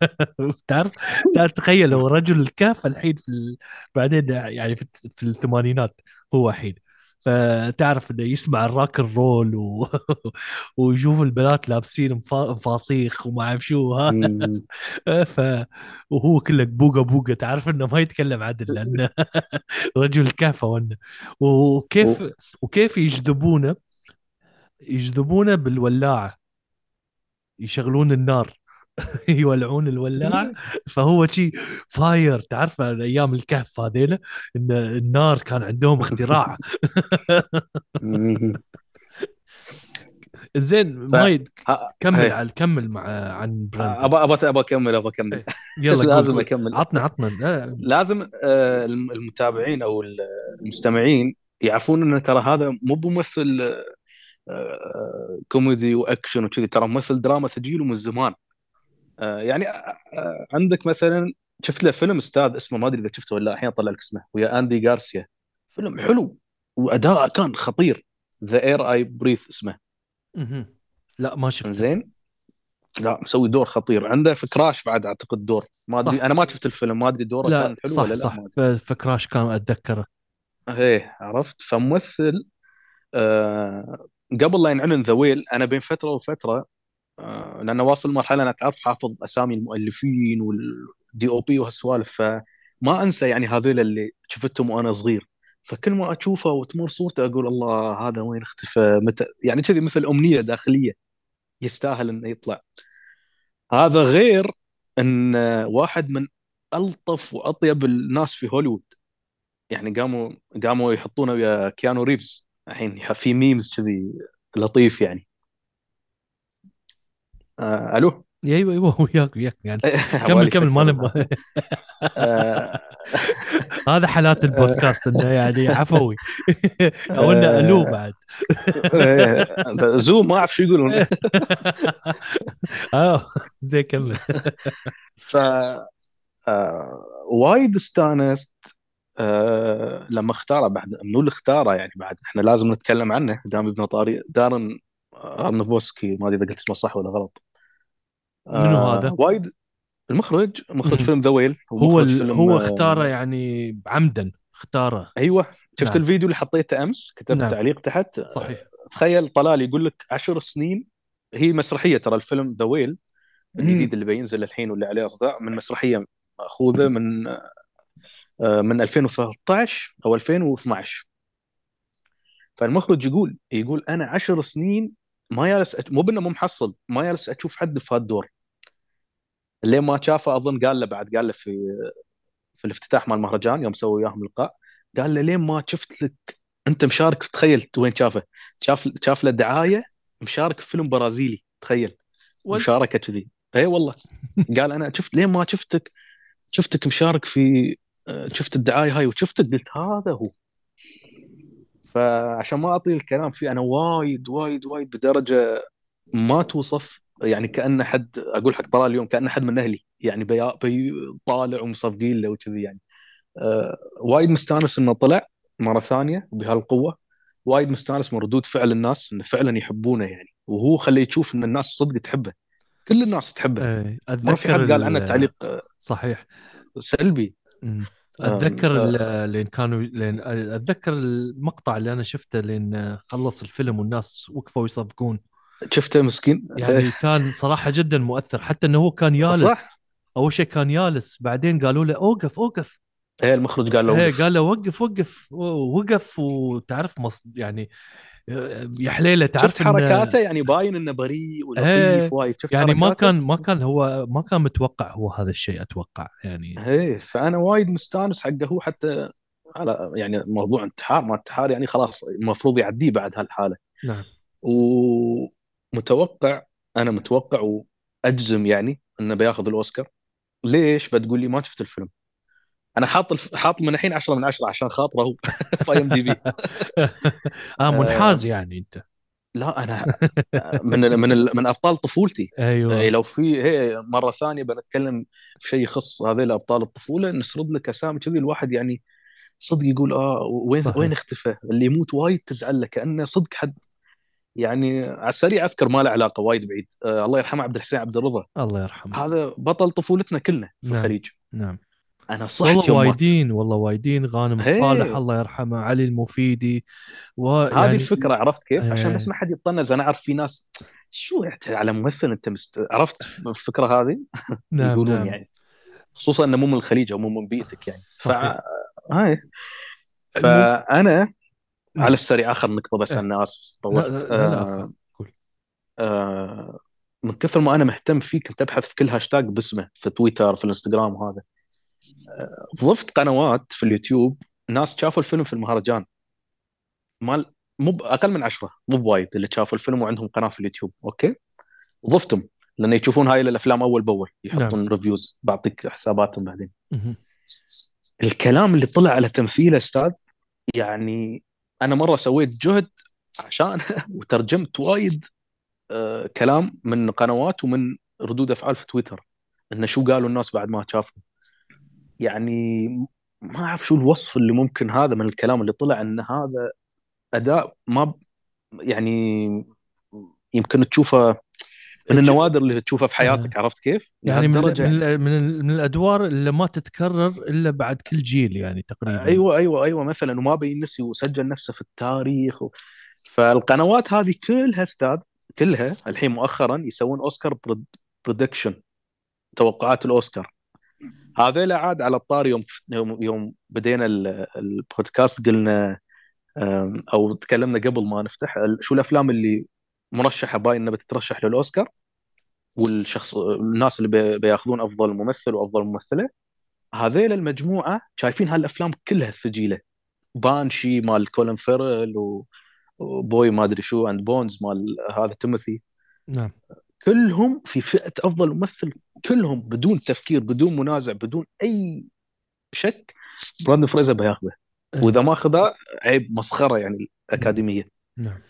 تعرف؟ تعرف تخيل لو رجل الكهف الحين في ال... بعدين يعني في, في الثمانينات هو الحين. فتعرف إنه يسمع الراك الرول و... ويشوف البنات لابسين مفا- مفاصيخ وما أعرف شو ها. ف وهو كله بوقة بوقة. تعرف إنه ما يتكلم عدل لأنه رجل ونه وكيف وكيف يجذبونه؟ يجذبونه بالولاعة. يشغلون النار. يولعون الولاعة. فهو شي fire تعرف أيام الكهف هذيلا إن النار كان عندهم اختراع. زين ف- مايد كمل هي. على كمل مع عن براند ابى ابى ابى أكمل ابى أكمل. يلا قول- لازم. أكمل. عطنا عطنا. لا، لازم آه، الم- المتابعين أو المستمعين يعرفون إن ترى هذا مو بممثل آه، آه، كوميدي واكشن وكذي. ترى ممثل دراما ثقيل ومن زمان آه، يعني آه، آه، عندك مثلا شفت له فيلم أستاذ اسمه ما أدري إذا شفته ولا لا الحين اطلع لك اسمه ويا أندي جارسيا فيلم حلو واداءه كان خطير. The Air I Breathe اسمه. لا ما شفت زين؟ لا مسوي دور خطير. عنده في Crash بعد أعتقد دور. ما أدري صح. أنا ما شفت الفيلم ما أدري دوره لا كان حلو صح ولا لا صح. ما أدري. ف- ف Crash كان أتذكره. إيه عرفت. فممثل آه قبل لا ينعلن ذا ويل أنا بين فترة وفترة آه لأنه واصل مرحلة أنا تعرف حافظ أسامي المؤلفين والدي أو بي وهالسوالف فما أنسى يعني هذول اللي شفتهم وأنا صغير. فكل ما أشوفه وتمر صورته أقول الله هذا وين اختفى؟ متى؟ يعني كذي مثل أمنية داخلية يستاهل إنه يطلع. هذا غير إن واحد من ألطف وأطيب الناس في هوليوود يعني قاموا قاموا يحطونه ويا كيانو ريفز. الحين في memes كذي لطيف يعني. آه ألو؟ أيوه أيوه وياك وياك يعني كمل كمل ما. نبغى. آه، هذا حالات البودكاست إنه يعني عفوي. أو إنه ألو بعد. آه، زوم ما أعرف شو يقولون. آه زي كمل. ف آه، وايد استانست آه، لما اختاره بعد منو اللي اختاره يعني بعد إحنا لازم نتكلم عنه دام يبنا طاري دارن أرونوفسكي ما أدري إذا قلت اسمه صح ولا غلط منو آه، هذا؟ وايد المخرج مخرج. فيلم The Whale هو ال... هو اختاره يعني عمدا اختاره أيوه شفت نعم. الفيديو اللي حطيته أمس كتبت نعم. تعليق تحت صحيح تخيل طلال يقول لك عشر سنين هي مسرحية ترى الفيلم ذا ويل الجديد اللي بينزل الحين واللي عليه أصداء من مسرحية مأخوذة من آه، من 2013 أو 2012 فالمخرج يقول يقول أنا عشر سنين ما جالس أت- مو بأنه مو محصل ما جالس أشوف حد في هالدور اللي ما شافه؟ أظن قال له بعد قال له في في الافتتاح مال المهرجان يوم سووا وياهم لقاء قال له لين ما شفت لك؟ أنت مشارك تخيل وين شافه؟ شاف شاف له دعاية مشارك في فيلم برازيلي تخيل. مشاركة كذي. اي والله. قال أنا شفت لين ما شفتك؟ شفتك مشارك في آه، شفت الدعاية هاي وشفتك قلت هذا هو. فعشان ما أطيل الكلام فيه أنا وايد وايد وايد بدرجة ما توصف يعني كأن حد أقول حق طلال اليوم كأن حد من أهلي يعني بي بي طالع ومصفقين له وكذي يعني. أه وايد مستانس إنه طلع مرة ثانية بهالقوة. وايد مستانس من ردود فعل الناس إنه فعلا يحبونه يعني. وهو خليه يشوف إن الناس صدق تحبه. كل الناس تحبه. إيه، ما في حد قال عنه تعليق آه، صحيح. سلبي. أتذكر آه، ال- لين كانوا لين أتذكر المقطع اللي أنا شفته لين خلص الفيلم والناس وقفوا يصفقون. شفته مسكين؟ يعني كان صراحة جدا مؤثر. حتى إنه هو كان يالس. صح أول شيء كان يالس بعدين قالوا له أوقف أوقف. إيه المخرج قال له إيه وقف. قال له وقف وقف وقف وتعرف مص يعني يا حليلة تعرف شفت إن- حركاته؟ يعني باين إنه بريء ولطيف إيه، وايد. شفت يعني ما حركاته؟ كان ما كان هو ما كان متوقع هو هذا الشيء أتوقع يعني. إيه فأنا وايد مستانس حقه. هو حتى على يعني موضوع انتحار ما انتحار يعني خلاص المفروض يعديه بعد هالحالة. نعم. ومتوقع أنا متوقع وأجزم يعني إنه بياخذ الأوسكار. ليش؟ بتقول لي ما شفت الفيلم. أنا حاط الف... حاط من الحين 10 من 10 عشان خاطره هو في IMDb آه منحاز يعني أنت. لا أنا من ال... من ال... من أبطال طفولتي. إيه أيوه لو في هي مرة ثانية بنتكلم في شيء يخص هذيل أبطال الطفولة نسرد لك أسامي كذي الواحد يعني صدق يقول آه وين صحيح. وين اختفى؟ اللي يموت وايد تزعل له كأنه صدق حد. يعني على السريع أذكر ما له علاقة وايد بعيد. آه الله يرحمه عبد الحسين عبد الرضا. الله يرحمه. هذا بطل طفولتنا كلنا في نعم. الخليج. نعم. أنا صحت والله وايدين والله وايدين غانم هي. الصالح الله يرحمه علي المفيدي و هذه يعني الفكرة عرفت كيف؟ إيه. عشان بس ما حد يطنز أنا أعرف في ناس شو يعني على ممثل أنت مست... عرفت الفكرة هذه؟ نعم يقولون نعم يعني خصوصا إنه مو من الخليج أو مو من بيئتك يعني ف. هاي فأنا على السريع آخر نقطة بس إيه. أنا اسف لا طولت آه. آه من كثر ما أنا مهتم فيه كنت أبحث في كل هاشتاج باسمه في تويتر في الإنستغرام وهذا ضفت قنوات في اليوتيوب ناس شافوا الفيلم في المهرجان. مال مو أقل من عشرة. مو بوايد اللي شافوا الفيلم وعندهم قناة في اليوتيوب. okay؟ ضفتهم لأن يشوفون هاي الأفلام أول بأول. يحطون نعم. reviews بعطيك حساباتهم بعدين. مهم. الكلام اللي طلع على تمثيله أستاذ يعني أنا مرة سويت جهد عشان وترجمت وايد آه كلام من قنوات ومن ردود أفعال في تويتر. انه شو قالوا الناس بعد ما شافوا يعني ما أعرف شو الوصف اللي ممكن هذا من الكلام اللي طلع إن هذا أداء ما يعني يمكن تشوفه من النوادر اللي تشوفها في حياتك عرفت كيف؟ يعني من. من من, من الأدوار اللي ما تتكرر إلا بعد كل جيل يعني تقريبا أيوه أيوه أيوه مثلا وما بينسي وسجل نفسه في التاريخ و... فالقنوات هذه كلها أستاذ كلها الحين مؤخرا يسوون Oscar prediction توقعات الأوسكار هذيلا عاد على الطاري يوم يوم, يوم بدينا ال- البودكاست قلنا أو تكلمنا قبل ما نفتح شو الأفلام اللي مرشحة باين إنها بتترشح للأوسكار؟ والشخص الناس اللي بي- بياخذون أفضل ممثل وأفضل ممثلة. هذيل المجموعة شايفين هالأفلام كلها ثقيله Banshee مال كولين فاريل و Boy ما أدري شو and Bones مال هذا تيموثي. نعم. كلهم في فئة أفضل ممثل كلهم بدون تفكير بدون منازع بدون أي شك. براندن فريزر بياخذه. إيه. وإذا ما أخذه عيب مسخرة يعني الأكاديمية. نعم.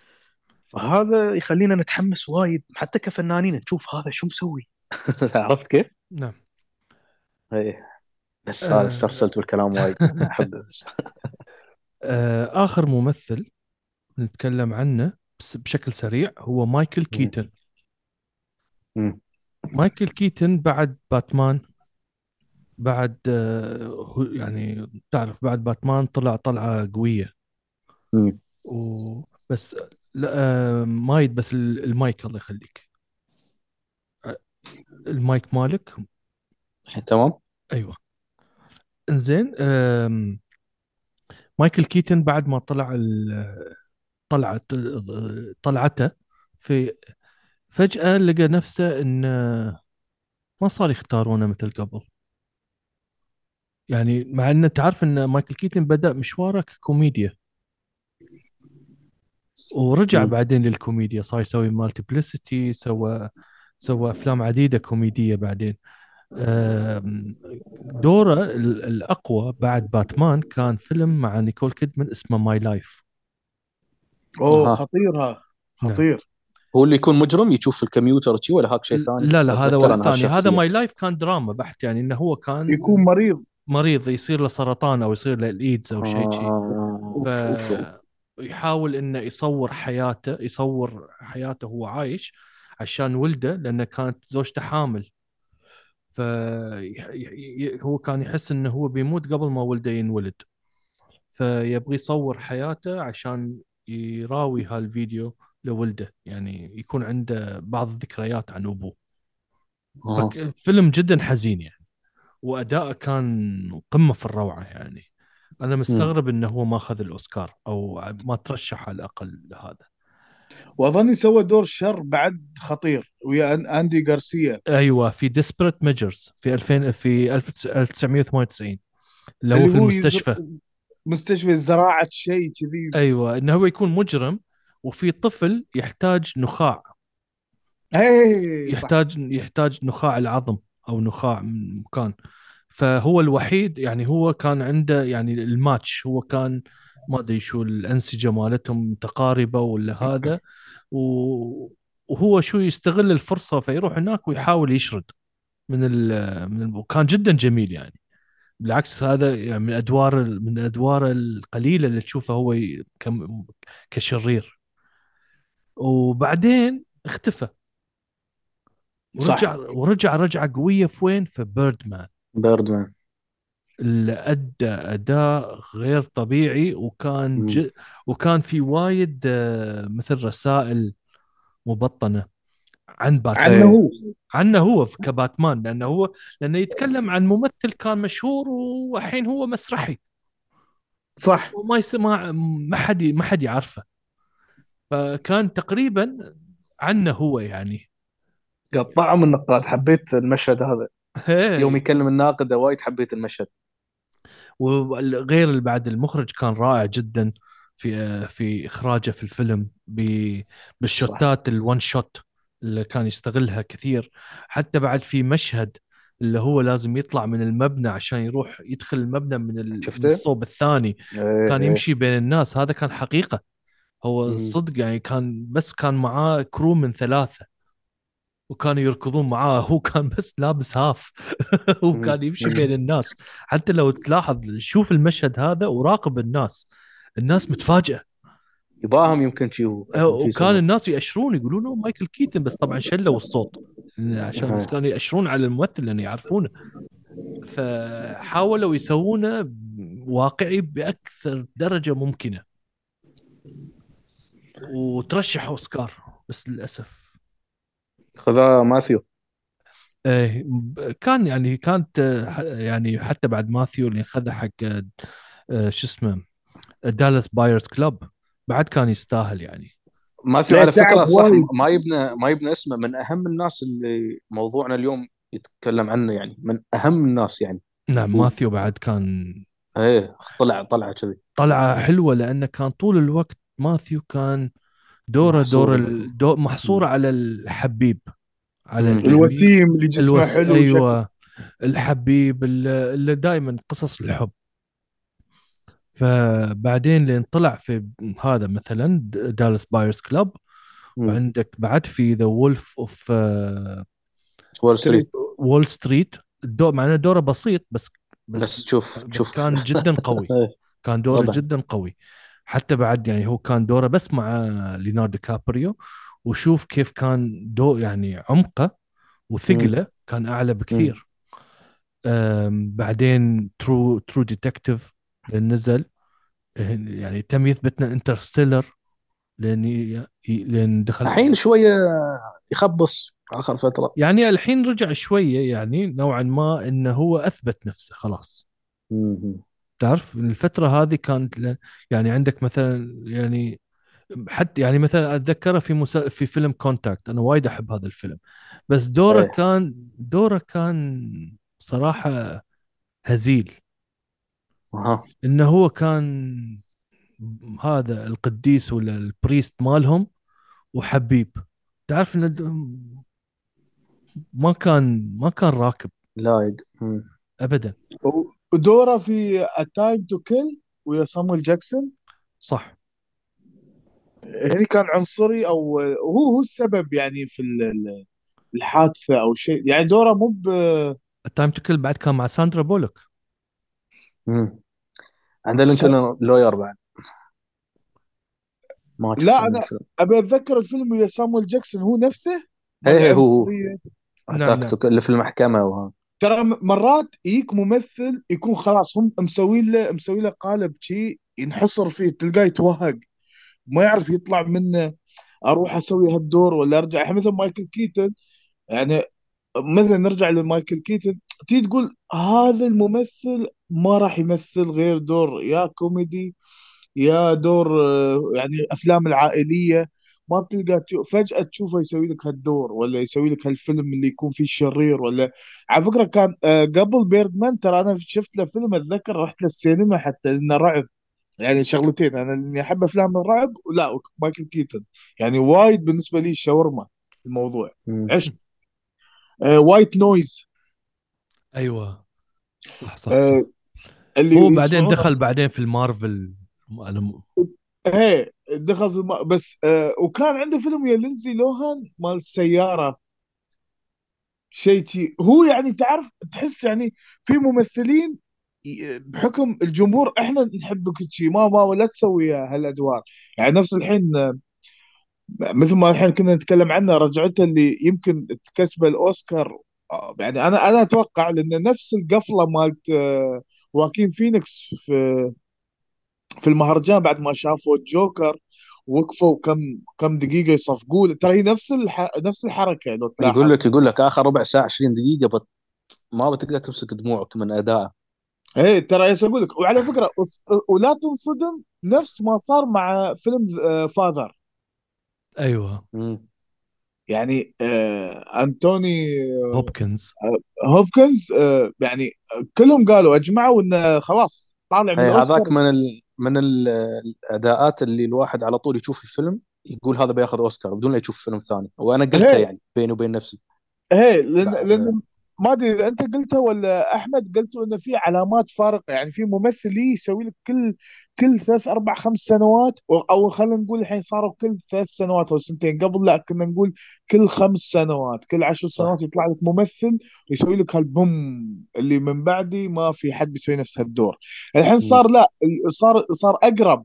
فهذا يخلينا نتحمس وايد حتى كفنانين نشوف هذا شو مسوي. عرفت كيف؟ نعم. إيه. بس آه. هذا استرسلت بالكلام وايد. احبه بس آه آخر ممثل نتكلم عنه بس بشكل سريع هو مايكل كيتن مم. مايكل كيتن بعد باتمان بعد آه هو- يعني تعرف بعد باتمان طلع طلعة قوية. مم. وبس لا آه مايد بس ال- المايك الله يخليك. المايك مالك؟ تمام. أيوه. إنزين مايكل كيتن بعد ما طلع طلعت طلعته في فجأة لقى نفسه إن ما صار يختارونه مثل قبل يعني مع إن تعرف إن مايكل كيتن بدأ مشواره ككوميديا ورجع. بعدين للكوميديا صار يسوي Multiplicity سوى سوى أفلام عديدة كوميدية بعدين دوره ال- الأقوى بعد باتمان كان فيلم مع نيكول كيدمان اسمه My Life أوه أها. خطير ها نعم. خطير هو اللي يكون مجرم يشوف الكمبيوتر شي ولا هاك شيء ثاني؟ لا لا هذا واحد ثاني. هذا. My Life كان دراما بحت يعني إنه هو كان يكون مريض. مريض يصير له سرطان أو يصير له الايدز أو شيء شيء آه،. فيحاول إنه يصور حياته يصور حياته وهو عايش عشان ولده لأنه كانت زوجته حامل. ف هو كان يحس إنه هو بيموت قبل ما ولده ينولد. فيبغى يصور حياته عشان يراوي هالفيديو. لولده يعني يكون عنده بعض الذكريات عن أبوه. آه. فيلم جدا حزين يعني وأداءه كان قمة في الروعة يعني. أنا مستغرب إنه هو ما أخذ الأوسكار أو ما ترشح على الأقل لهذا. وأظني سوى دور شر بعد خطير ويا أندي غارسيا. أيوه في Desperate Measures في 2000 في 1998 اللي هو في المستشفى. مستشفى زراعة شيء كذي. أيوه إنه هو يكون مجرم وفي طفل يحتاج نخاع. صح. يحتاج يحتاج نخاع العظم أو نخاع من مكان. فهو الوحيد يعني هو كان عنده يعني الماتش هو كان ما أدري شو الأنسجة مالتهم متقاربه ولا هذا. وهو شو يستغل الفرصة فيروح هناك ويحاول يشرد من ال من ال وكان جدا جميل يعني. بالعكس هذا يعني من الادوار من الادوار القليلة اللي تشوفه هو كشرير. وبعدين اختفى. ورجع صح. ورجع رجعة قوية في وين؟ في بيردمان بيردمان اللي أدى أداء غير طبيعي وكان ج... وكان في وايد آه، مثل رسائل مبطنة عن باتمان عنه هو. عنه هو كباتمان لأنه هو لأنه يتكلم عن ممثل كان مشهور والحين هو مسرحي. صح. وما يسمع ما حد ما حد يعرفه. فكان تقريبا عنه هو يعني. قطعهم النقاد حبيت المشهد هذا. يوم يكلم الناقد وايد حبيت المشهد. وغير اللي بعد المخرج كان رائع جدا في في إخراجه في الفيلم بالشوتات الون شوت اللي كان يستغلها كثير. حتى بعد في مشهد اللي هو لازم يطلع من المبنى عشان يروح يدخل المبنى من؟ من الصوب الثاني. إيه، كان إيه. يمشي بين الناس. هذا كان حقيقة. هو. صدق يعني كان بس كان معاه crew من ثلاثة. وكانوا يركضون معاه. هو كان بس لابس هاف هو مم. كان يمشي. بين الناس. حتى لو تلاحظ شوف المشهد هذا وراقب الناس. الناس متفاجئة. يباهم يمكن شي هو. أه، وكان الناس يأشرون يقولون مايكل كيتن. بس طبعا شلوا الصوت. عشان. بس كانوا يأشرون على الممثل لأنه يعرفونه. فحاولوا يسوونه واقعي بأكثر درجة ممكنة. وترشح أوسكار بس للأسف. خذا ماثيو. إيه كان يعني كانت يعني حتى بعد ماثيو اللي خذها حق آه، شو اسمه Dallas Buyers Club بعد كان يستاهل يعني. ماثيو على فكرة صح. ما يبنى ما يبنى اسمه من أهم الناس اللي موضوعنا اليوم يتكلم عنه يعني من أهم الناس يعني. نعم ماثيو بعد كان إيه طلع طلع كذي. طلعة حلوة لأنه كان طول الوقت ماثيو كان دوره. دور ال- دو محصور على الحبيب على الوسيم اللي جسمه الوس... حلو أيوه. الحبيب اللي دائما قصص الحب. فبعدين لين طلع في هذا مثلا Dallas Buyers Club. وعندك بعد في ذا Wolf of Wall Street Wall Street الدور مع انه دوره بسيط بس بس, بس شوف بس شوف. كان جدا قوي. كان دوره. جدا قوي. حتى بعد يعني هو كان دوره بس مع ليوناردو دي كابريو وشوف كيف كان دو يعني عمقه وثقله كان أعلى بكثير. بعدين True True Detective نزل. يعني تم يثبتنا Interstellar ي- لين دخل. الحين شوية يخبص آخر فترة. يعني الحين رجع شوية يعني نوعا ما إنه هو أثبت نفسه خلاص. تعرف الفترة هذه كانت يعني عندك مثلا يعني حتى يعني مثلا أتذكره في مسا... في فيلم Contact أنا وايد أحب هذا الفيلم. بس دوره إيه. كان دوره كان صراحة هزيل. أها. إنه هو كان هذا القديس ولا البريست مالهم وحبيب. تعرف انه ما كان ما كان راكب. لايق. ابدا. ودوره في A Time to Kill ويا صامويل جاكسون صح. هني كان عنصري أو هو هو السبب يعني في ال- ال- الحادثة أو شيء. يعني دورة مو ب التايم تو كل بعد كان مع ساندرا بولوك. مم. عندنا لينكولن لوير بعد. ما لا، الفيلم. أبي أتذكر الفيلم ويا صامويل جاكسون هو نفسه؟ إيه، إيه، هو- هو. عنصرية. نعم، تو- في المحكمه وها ترى مرات يجيك ممثل يكون خلاص هم مسوين له مسوي له قالب شيء ينحصر فيه تلقاه يتوهق. ما يعرف يطلع منه أروح أسوي هالدور ولا أرجع. مثل مايكل كيتن يعني مثلا نرجع لمايكل كيتن تيجي تقول هذا الممثل ما راح يمثل غير دور يا كوميدي يا دور آه، يعني أفلام العائلية. ما بتلقى تشوف فجأة تشوفه يسوي لك هالدور ولا يسوي لك هالفيلم اللي يكون فيه شرير ولا على فكرة كان آه، قبل Birdman ترى أنا شفت له فيلم أتذكر رحت للسينما حتى لأنه رعب. يعني شغلتين أنا اللي أحب أفلام الرعب لا مايكل كيتن يعني وايد بالنسبة لي شاورما الموضوع. عشق. آه، White Noise. أيوه. صح صح, آه، صح. اللي هو بعدين دخل بعدين في المارفل. أنا م- إيه دخل في الم... بس آه وكان عنده فيلم يا لينزي لوهان مال السيارة شيء تي هو يعني تعرف تحس يعني في ممثلين بحكم الجمهور إحنا نحبك شيء ما ما ولا تسوي هالأدوار. يعني نفس الحين مثل ما الحين كنا نتكلم عنه رجعته اللي يمكن تكسبه الأوسكار. يعني أنا أنا أتوقع لأن نفس القفلة مالت آه، واكين فينيكس في في المهرجان بعد ما شافوا الجوكر وقفوا كم كم دقيقة يصفقوا له. ترى هي نفس الح... نفس الحركة لو تلاحظ. يقول لك يقول لك آخر ربع ساعة 20 دقيقة بت... ما بتقدر تمسك دموعك من ادائه إيه ترى إيش أقول لك؟ وعلى فكرة وس- ولا تنصدم نفس ما صار مع فيلم فاذر أيوه. مم. يعني آه أنتوني هوبكنز هوبكنز آه يعني كلهم قالوا أجمعوا إنه خلاص طالع من الأوسكار. هذاك من ال... من ال... الأداءات اللي الواحد على طول يشوف الفيلم يقول هذا بياخذ أوسكار بدون لا يشوف فيلم ثاني وأنا قلتها هي. يعني بيني وبين نفسي إيه لأن لأن ما أدري إذا أنت قلتها ولا أحمد قلتوا إنه في علامات فارقة يعني في ممثل يسوي لك كل كل ثلاث أربع خمس سنوات او- خلينا نقول الحين صاروا كل ثلاث سنوات أو سنتين قبل لا كنا نقول كل خمس سنوات كل عشر. سنوات يطلع لك ممثل ويسوي لك هالبوم اللي من بعدي ما في حد بيسوي نفس هالدور الحين صار لا صار صار أقرب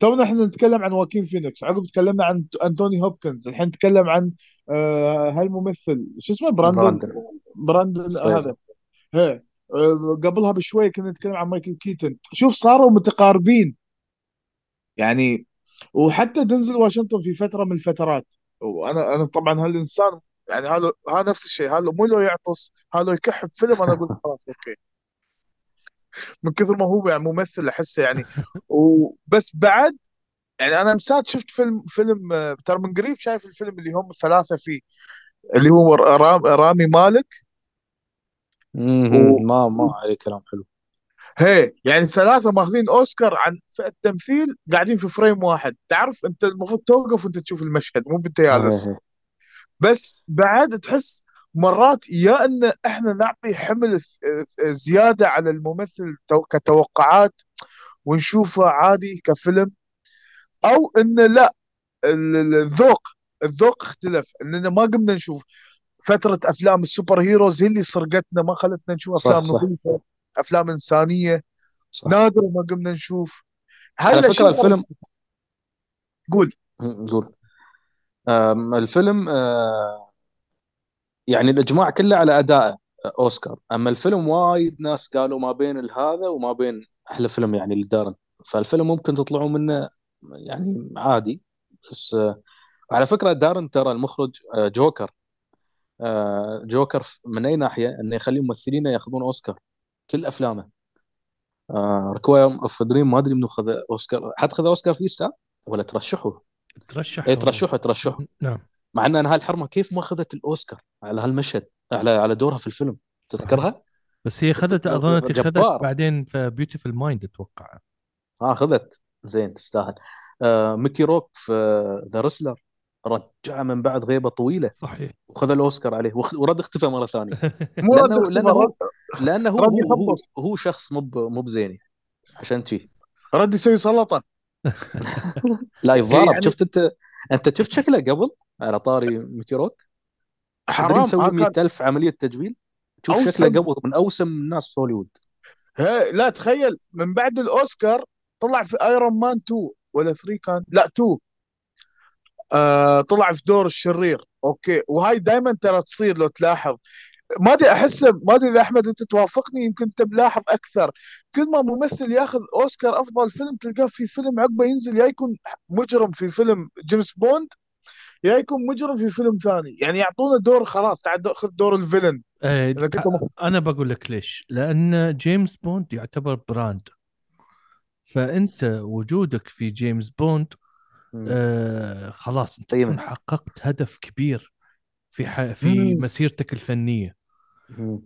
تونا إحنا نتكلم عن واكين فينيكس عقب تكلمنا عن انتوني هوبكنز الحين نتكلم عن آه هالممثل شو اسمه؟ براندن براندن. فريزر. هذا. آه قبلها بشويه كنا نتكلم عن مايكل كيتن شوف صاروا متقاربين. يعني وحتى دنزل واشنطن في فترة من الفترات. وأنا أنا طبعا هالإنسان يعني هذا ها نفس الشيء. هذا مو لو يعطس هذا يكح بفيلم أنا أقول خلاص okay. من كثر ما هو يعني ممثل أحسه يعني وبس بعد يعني أنا مسات شفت فيلم فيلم ترى من قريب شايف الفيلم اللي هم الثلاثة فيه اللي هو رام رامي مالك. و- ما ما عليه كلام حلو هي يعني الثلاثة ماخذين أوسكار عن فئه التمثيل قاعدين في فريم واحد تعرف أنت المفروض توقف وأنت تشوف المشهد مو انت جالس هي- هي. بس بعد تحس مرات يا إن إحنا نعطي حمل زيادة على الممثل تو- كتوقعات ونشوفه عادي كفيلم أو انه لا ال- ال- الذوق الذوق اختلف إننا ما قمنا نشوف فترة أفلام السوبر هيروز هي اللي سرقتنا ما خلتنا نشوف أفلام. نظيفة أفلام إنسانية صح نادر ما قمنا نشوف على هلا فكرة الفيلم قول. قول الفيلم آه، يعني الإجماع كله على ادائه أوسكار. أما الفيلم وايد ناس قالوا ما بين هذا وما بين أحلى فيلم يعني لدارن. فالفيلم ممكن تطلعوا منه يعني عادي. بس آه، على فكرة دارن ترى المخرج آه، جوكر. آه، جوكر من أي ناحية؟ إنه يخلي ممثلين ياخذون أوسكار. كل أفلامه. Requiem of Dream ما أدري منو خذ أوسكار. حد خذ أوسكار فيه الساع؟ ولا ترشحوا ترشح اي ترشحوا ترشحوا نعم. مع إن هاي الحرمة كيف ما أخذت الأوسكار على هالمشهد على على دورها في الفيلم تذكرها؟ بس هي خذت اظن خذت جبار. بعدين في Beautiful Mind أتوقع. آه اخذت زين تستاهل. آه ميكي روك في The Wrestler رجعه من بعد غيبة طويلة. صحيح. وخذ الأوسكار عليه. ورد اختفى مرة ثانية. لأنه لأنه هو لأنه هو هو, هو, شخص مو مو بزين يعني. عشان شي. رد يسوي سلطة. لا يتضارب. يعني- شفت أنت أنت شفت شكله قبل؟ على طاري ميكي روك. حرام مسوي آه كان 100000 عملية تجميل شوف أوسم. شكله قبل من أوسم الناس في هوليوود. لا تخيل من بعد الأوسكار طلع في Iron Man 2 ولا 3 كان؟ لا 2 آه طلع في دور الشرير. okay. وهاي دائما ترى تصير لو تلاحظ. ما أدري أحس ما أدري إذا أحمد أنت توافقني يمكن أنت ملاحظ أكثر. كل ما ممثل ياخذ أوسكار أفضل فيلم تلقاه في فيلم عقبه ينزل يا يكون مجرم في فيلم جيمس بوند. يا يكون مجرم في فيلم ثاني. يعني يعطونا دور خلاص. تعال خذ دور ال villain. مخ... أنا بقول لك ليش. لأن جيمس بوند يعتبر brand. فأنت وجودك في جيمس بوند آه خلاص أنت. تكون حققت هدف كبير في ح... في مم. مسيرتك الفنية.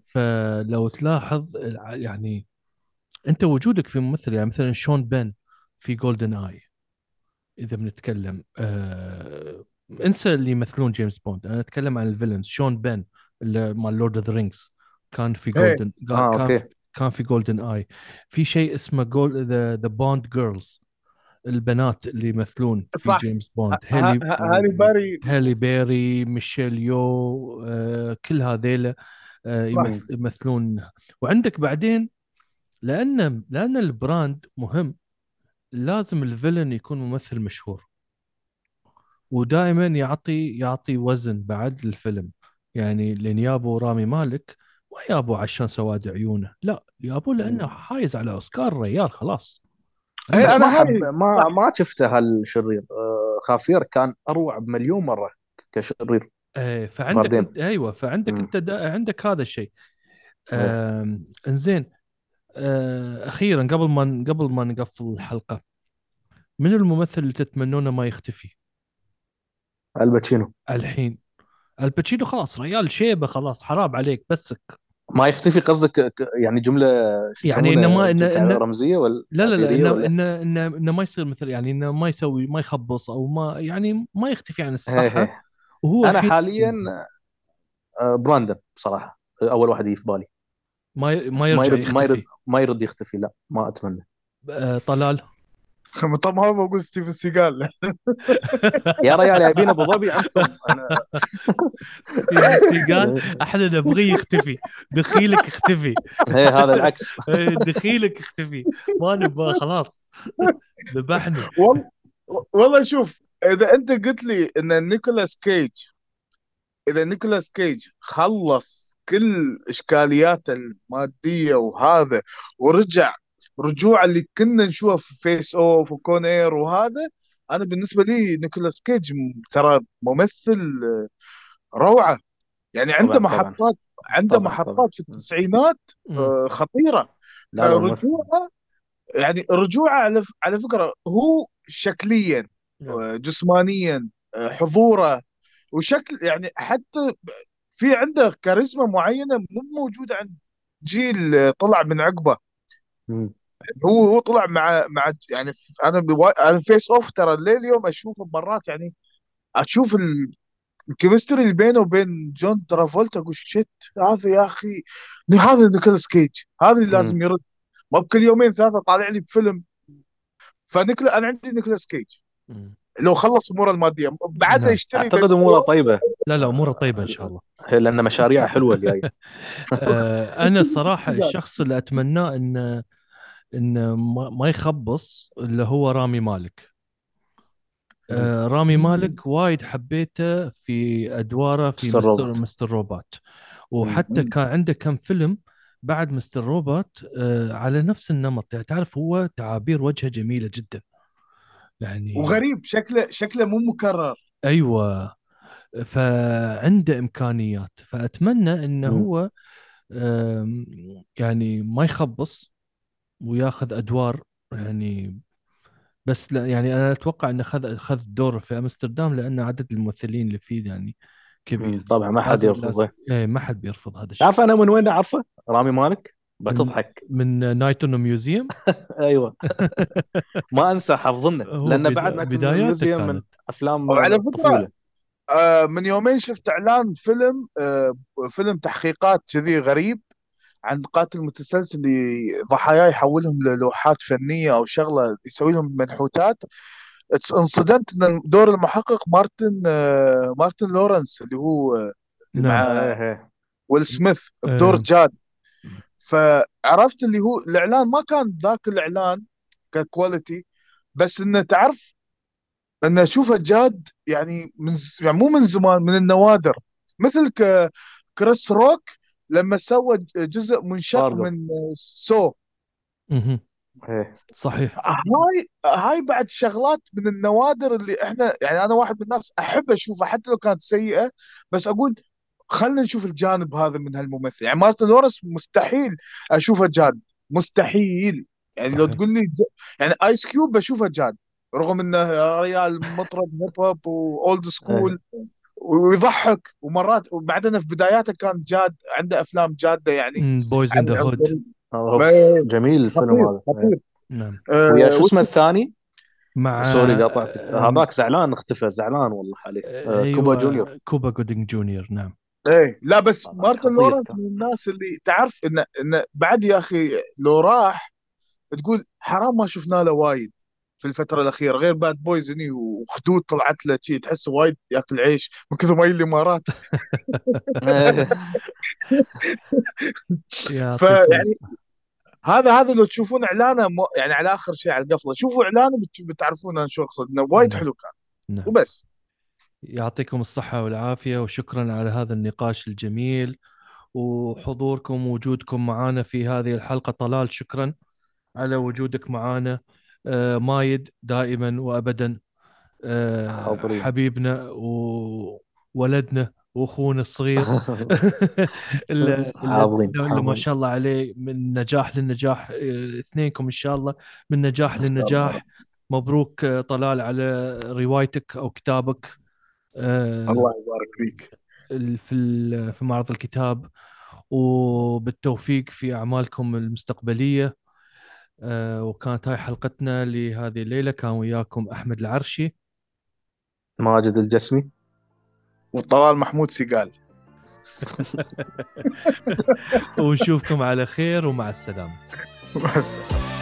فلو تلاحظ الع- يعني أنت وجودك في ممثل يعني مثلا شون بن في جولدن اي إذا بنتكلم آه انسى اللي يمثلون جيمس بوند أنا أتكلم عن الفيلنز. شون بن مال لورد اوف ذا رينجز كان في إيه. جولدن كان أوكي. في كان في جولدن اي في شيء اسمه جول ذا ذا بوند جيرلز البنات اللي يمثلون في صح. جيمس بوند ه- هيلي ه- هاري باري هالي بيري ميشيل يو آه، كل هذيلا آه، يمثلون. وعندك بعدين لأن لأن البراند مهم لازم الفيلن يكون ممثل مشهور. ودائما يعطي يعطي وزن بعد للفيلم يعني لأن يابو رامي مالك ما يابو عشان سواد عيونه. لا يابو لأنه حايز على أوسكار ريال خلاص. إيه، بس أنا ما حب ما صح. ما شفته هالشرير. آه خافير كان أروع بمليون مرة كشرير. إيه فعندك. انت أيوه فعندك مم. أنت دا عندك هذا الشيء. آم، إنزين آه، أخيرا قبل ما قبل ما نقفل الحلقة من الممثل اللي تتمنونه ما يختفي؟ الباتشينو. الحين. الباتشينو خلاص ريال شيبة خلاص حرام عليك بسك. ما يختفي قصدك يعني جملة يعني؟ إنه ما- إنه- إنه- رمزية ولا لا لا لا انه؟ انه انه إنه ما يصير مثل يعني إنه ما يسوي ما يخبص أو ما يعني ما يختفي عن الساحه هي. وهو أنا حاليا آه، براندن بصراحه أول واحد يجي في بالي. ما ما ما يرجع يرد ما يرد يختفي. ما يرد يختفي لا ما أتمنى. آه، طلال؟ طب ما بقول ستيفن سيجال. يا ريال جايبين أبو ظبي عندكم أنا قال أحنا نبغيه يختفي. دخيلك اختفي. هي هذا العكس. إيه، دخيلك اختفي. ما نبغى خلاص. ذبحنا. والله والله شوف إذا أنت قلت لي إن نيكولاس كيج إذا نيكولاس كيج خلص كل إشكالياته المادية وهذا ورجع رجوع اللي كنا نشوفه في Face Off و Con Air وهذا أنا بالنسبة لي نيكولاس كيج ترى ممثل آه، روعة يعني عنده طبعاً، طبعاً. محطات عنده طبعاً، محطات طبعاً. في التسعينات مم. آه، خطيرة لا لا ممثل. فرجوعه يعني رجوعه على على فكرة هو شكليا نعم. جسمانيا حضوره وشكل يعني حتى في عنده كاريزما معينة مو موجودة عند جيل طلع من عقبه. هو هو طلع مع مع يعني أنا بوا- أنا Face Off ترى الليل اليوم أشوفه مرات يعني أشوف ال- ال chemistry اللي بينه وبين جون ترافولتا أقول shit هذا يا أخي هذا نيكولاس كيج هذا اللي لازم يرد. ما بكل يومين ثلاثة طالع لي بفيلم. فنيكولا أنا عندي نيكولاس كيج. لو خلص أموره المادية بعدها نعم. يشتري أعتقد أموره طيبة. لا لا أموره طيبة إن شاء الله. لأن مشاريعها حلوة الجاية. آه، أنا الصراحة الشخص اللي أتمناه انه انه ما يخبص اللي هو رامي مالك. آه، رامي. مالك وايد حبيته في أدواره في Mr. Mr., Robot. Mr. Robot. وحتى. كان عنده كم فيلم بعد مستر روبوت آه، على نفس النمط. يعني تعرف هو تعابير وجهه جميلة جدا. يعني وغريب شكله شكله مو مكرر. أيوه. فعنده إمكانيات. فأتمنى إنه. هو يعني ما يخبص. وياخذ أدوار يعني بس لا يعني أنا أتوقع إنه خذ خذ دور في أمستردام لأن عدد الممثلين اللي فيه يعني كبير. طبعا ما حد يرفضه. إيه ما حد بيرفض هذا الشيء. تعرف أنا من وين أعرفه؟ رامي مالك؟ بتضحك. من Night on Museum؟ أيوه. ما أنسى حظنا لأن بعد ما Museum من. أفلام وعلى الطفوله آه، من يومين شفت إعلان فيلم آه، فيلم تحقيقات كذي غريب. عن قاتل متسلسل اللي ضحاياه يحولهم للوحات فنية أو شغلة يسوي لهم منحوتات انصدمت إن دور المحقق مارتن آه، مارتن لورنس اللي هو آه، نعم مع إيه إيه. ويل سميث بدور إيه. جاد فعرفت اللي هو الإعلان ما كان ذاك الإعلان ك quality بس انه تعرف إن اشوفه جاد يعني من يعني مو من زمان من النوادر مثل ك كريس روك لما سوى جزء منشق برضو. من Saw. إيه. صحيح هاي هاي بعد شغلات من النوادر اللي إحنا يعني أنا واحد من الناس أحب أشوفها حتى لو كانت سيئة بس أقول خلينا نشوف الجانب هذا من هالممثل يعني مارتن لورنس مستحيل أشوفه جاد مستحيل يعني لو صحيح. تقول لي ج... يعني ايس كيوب بشوفه جاد رغم إنه يا ريال مطرب hip hop و old school ويضحك. ومرات وبعدين في بداياته كان جاد عنده أفلام جادة يعني. Boyz n the Hood جميل الفيلم هذا. نعم. آه، ويا شو وش- اسمه الثاني؟ مع sorry قاطعتك. آه، هذاك زعلان اختفى زعلان والله عليه آه، أيوة، كوبا جونيور. كوبا جودينج جونيور نعم. إيه لا بس آه، مارتن لورنس. من الناس اللي تعرف انه انه بعد يا أخي لو راح تقول حرام ما شفنا له وايد. في الفترة الأخيرة غير Bad Boys هني وخدود طلعت له شي تحس وايد ياكل عيش. من كثر ما يجي الامارات فيعني. هذا هذا لو تشوفون إعلانه يعني على آخر شيء على القفلة شوفوا إعلانه بت- بتعرفون أنا شو أقصد إنه وايد نعم. حلو كان. نعم. وبس. يعطيكم الصحة والعافية وشكرا على هذا النقاش الجميل. وحضوركم ووجودكم معنا في هذه الحلقة طلال شكرا على وجودك معنا مايد دائما وأبدا آه، حاضرين. حبيبنا وولدنا وأخونا الصغير. اللي, اللي, ما. شاء الله عليه من نجاح للنجاح آه، اثنينكم إن شاء الله. من نجاح. للنجاح. مبروك آه، طلال على روايتك أو كتابك. آه، الله يبارك فيك. في في معرض الكتاب. وبالتوفيق في أعمالكم المستقبلية. آه، وكانت هاي حلقتنا لهذه الليلة. كان وياكم أحمد العرشي. ماجد الجسمي. وطلال محمود سيقال. ونشوفكم على خير ومع السلامة. مع السلامة.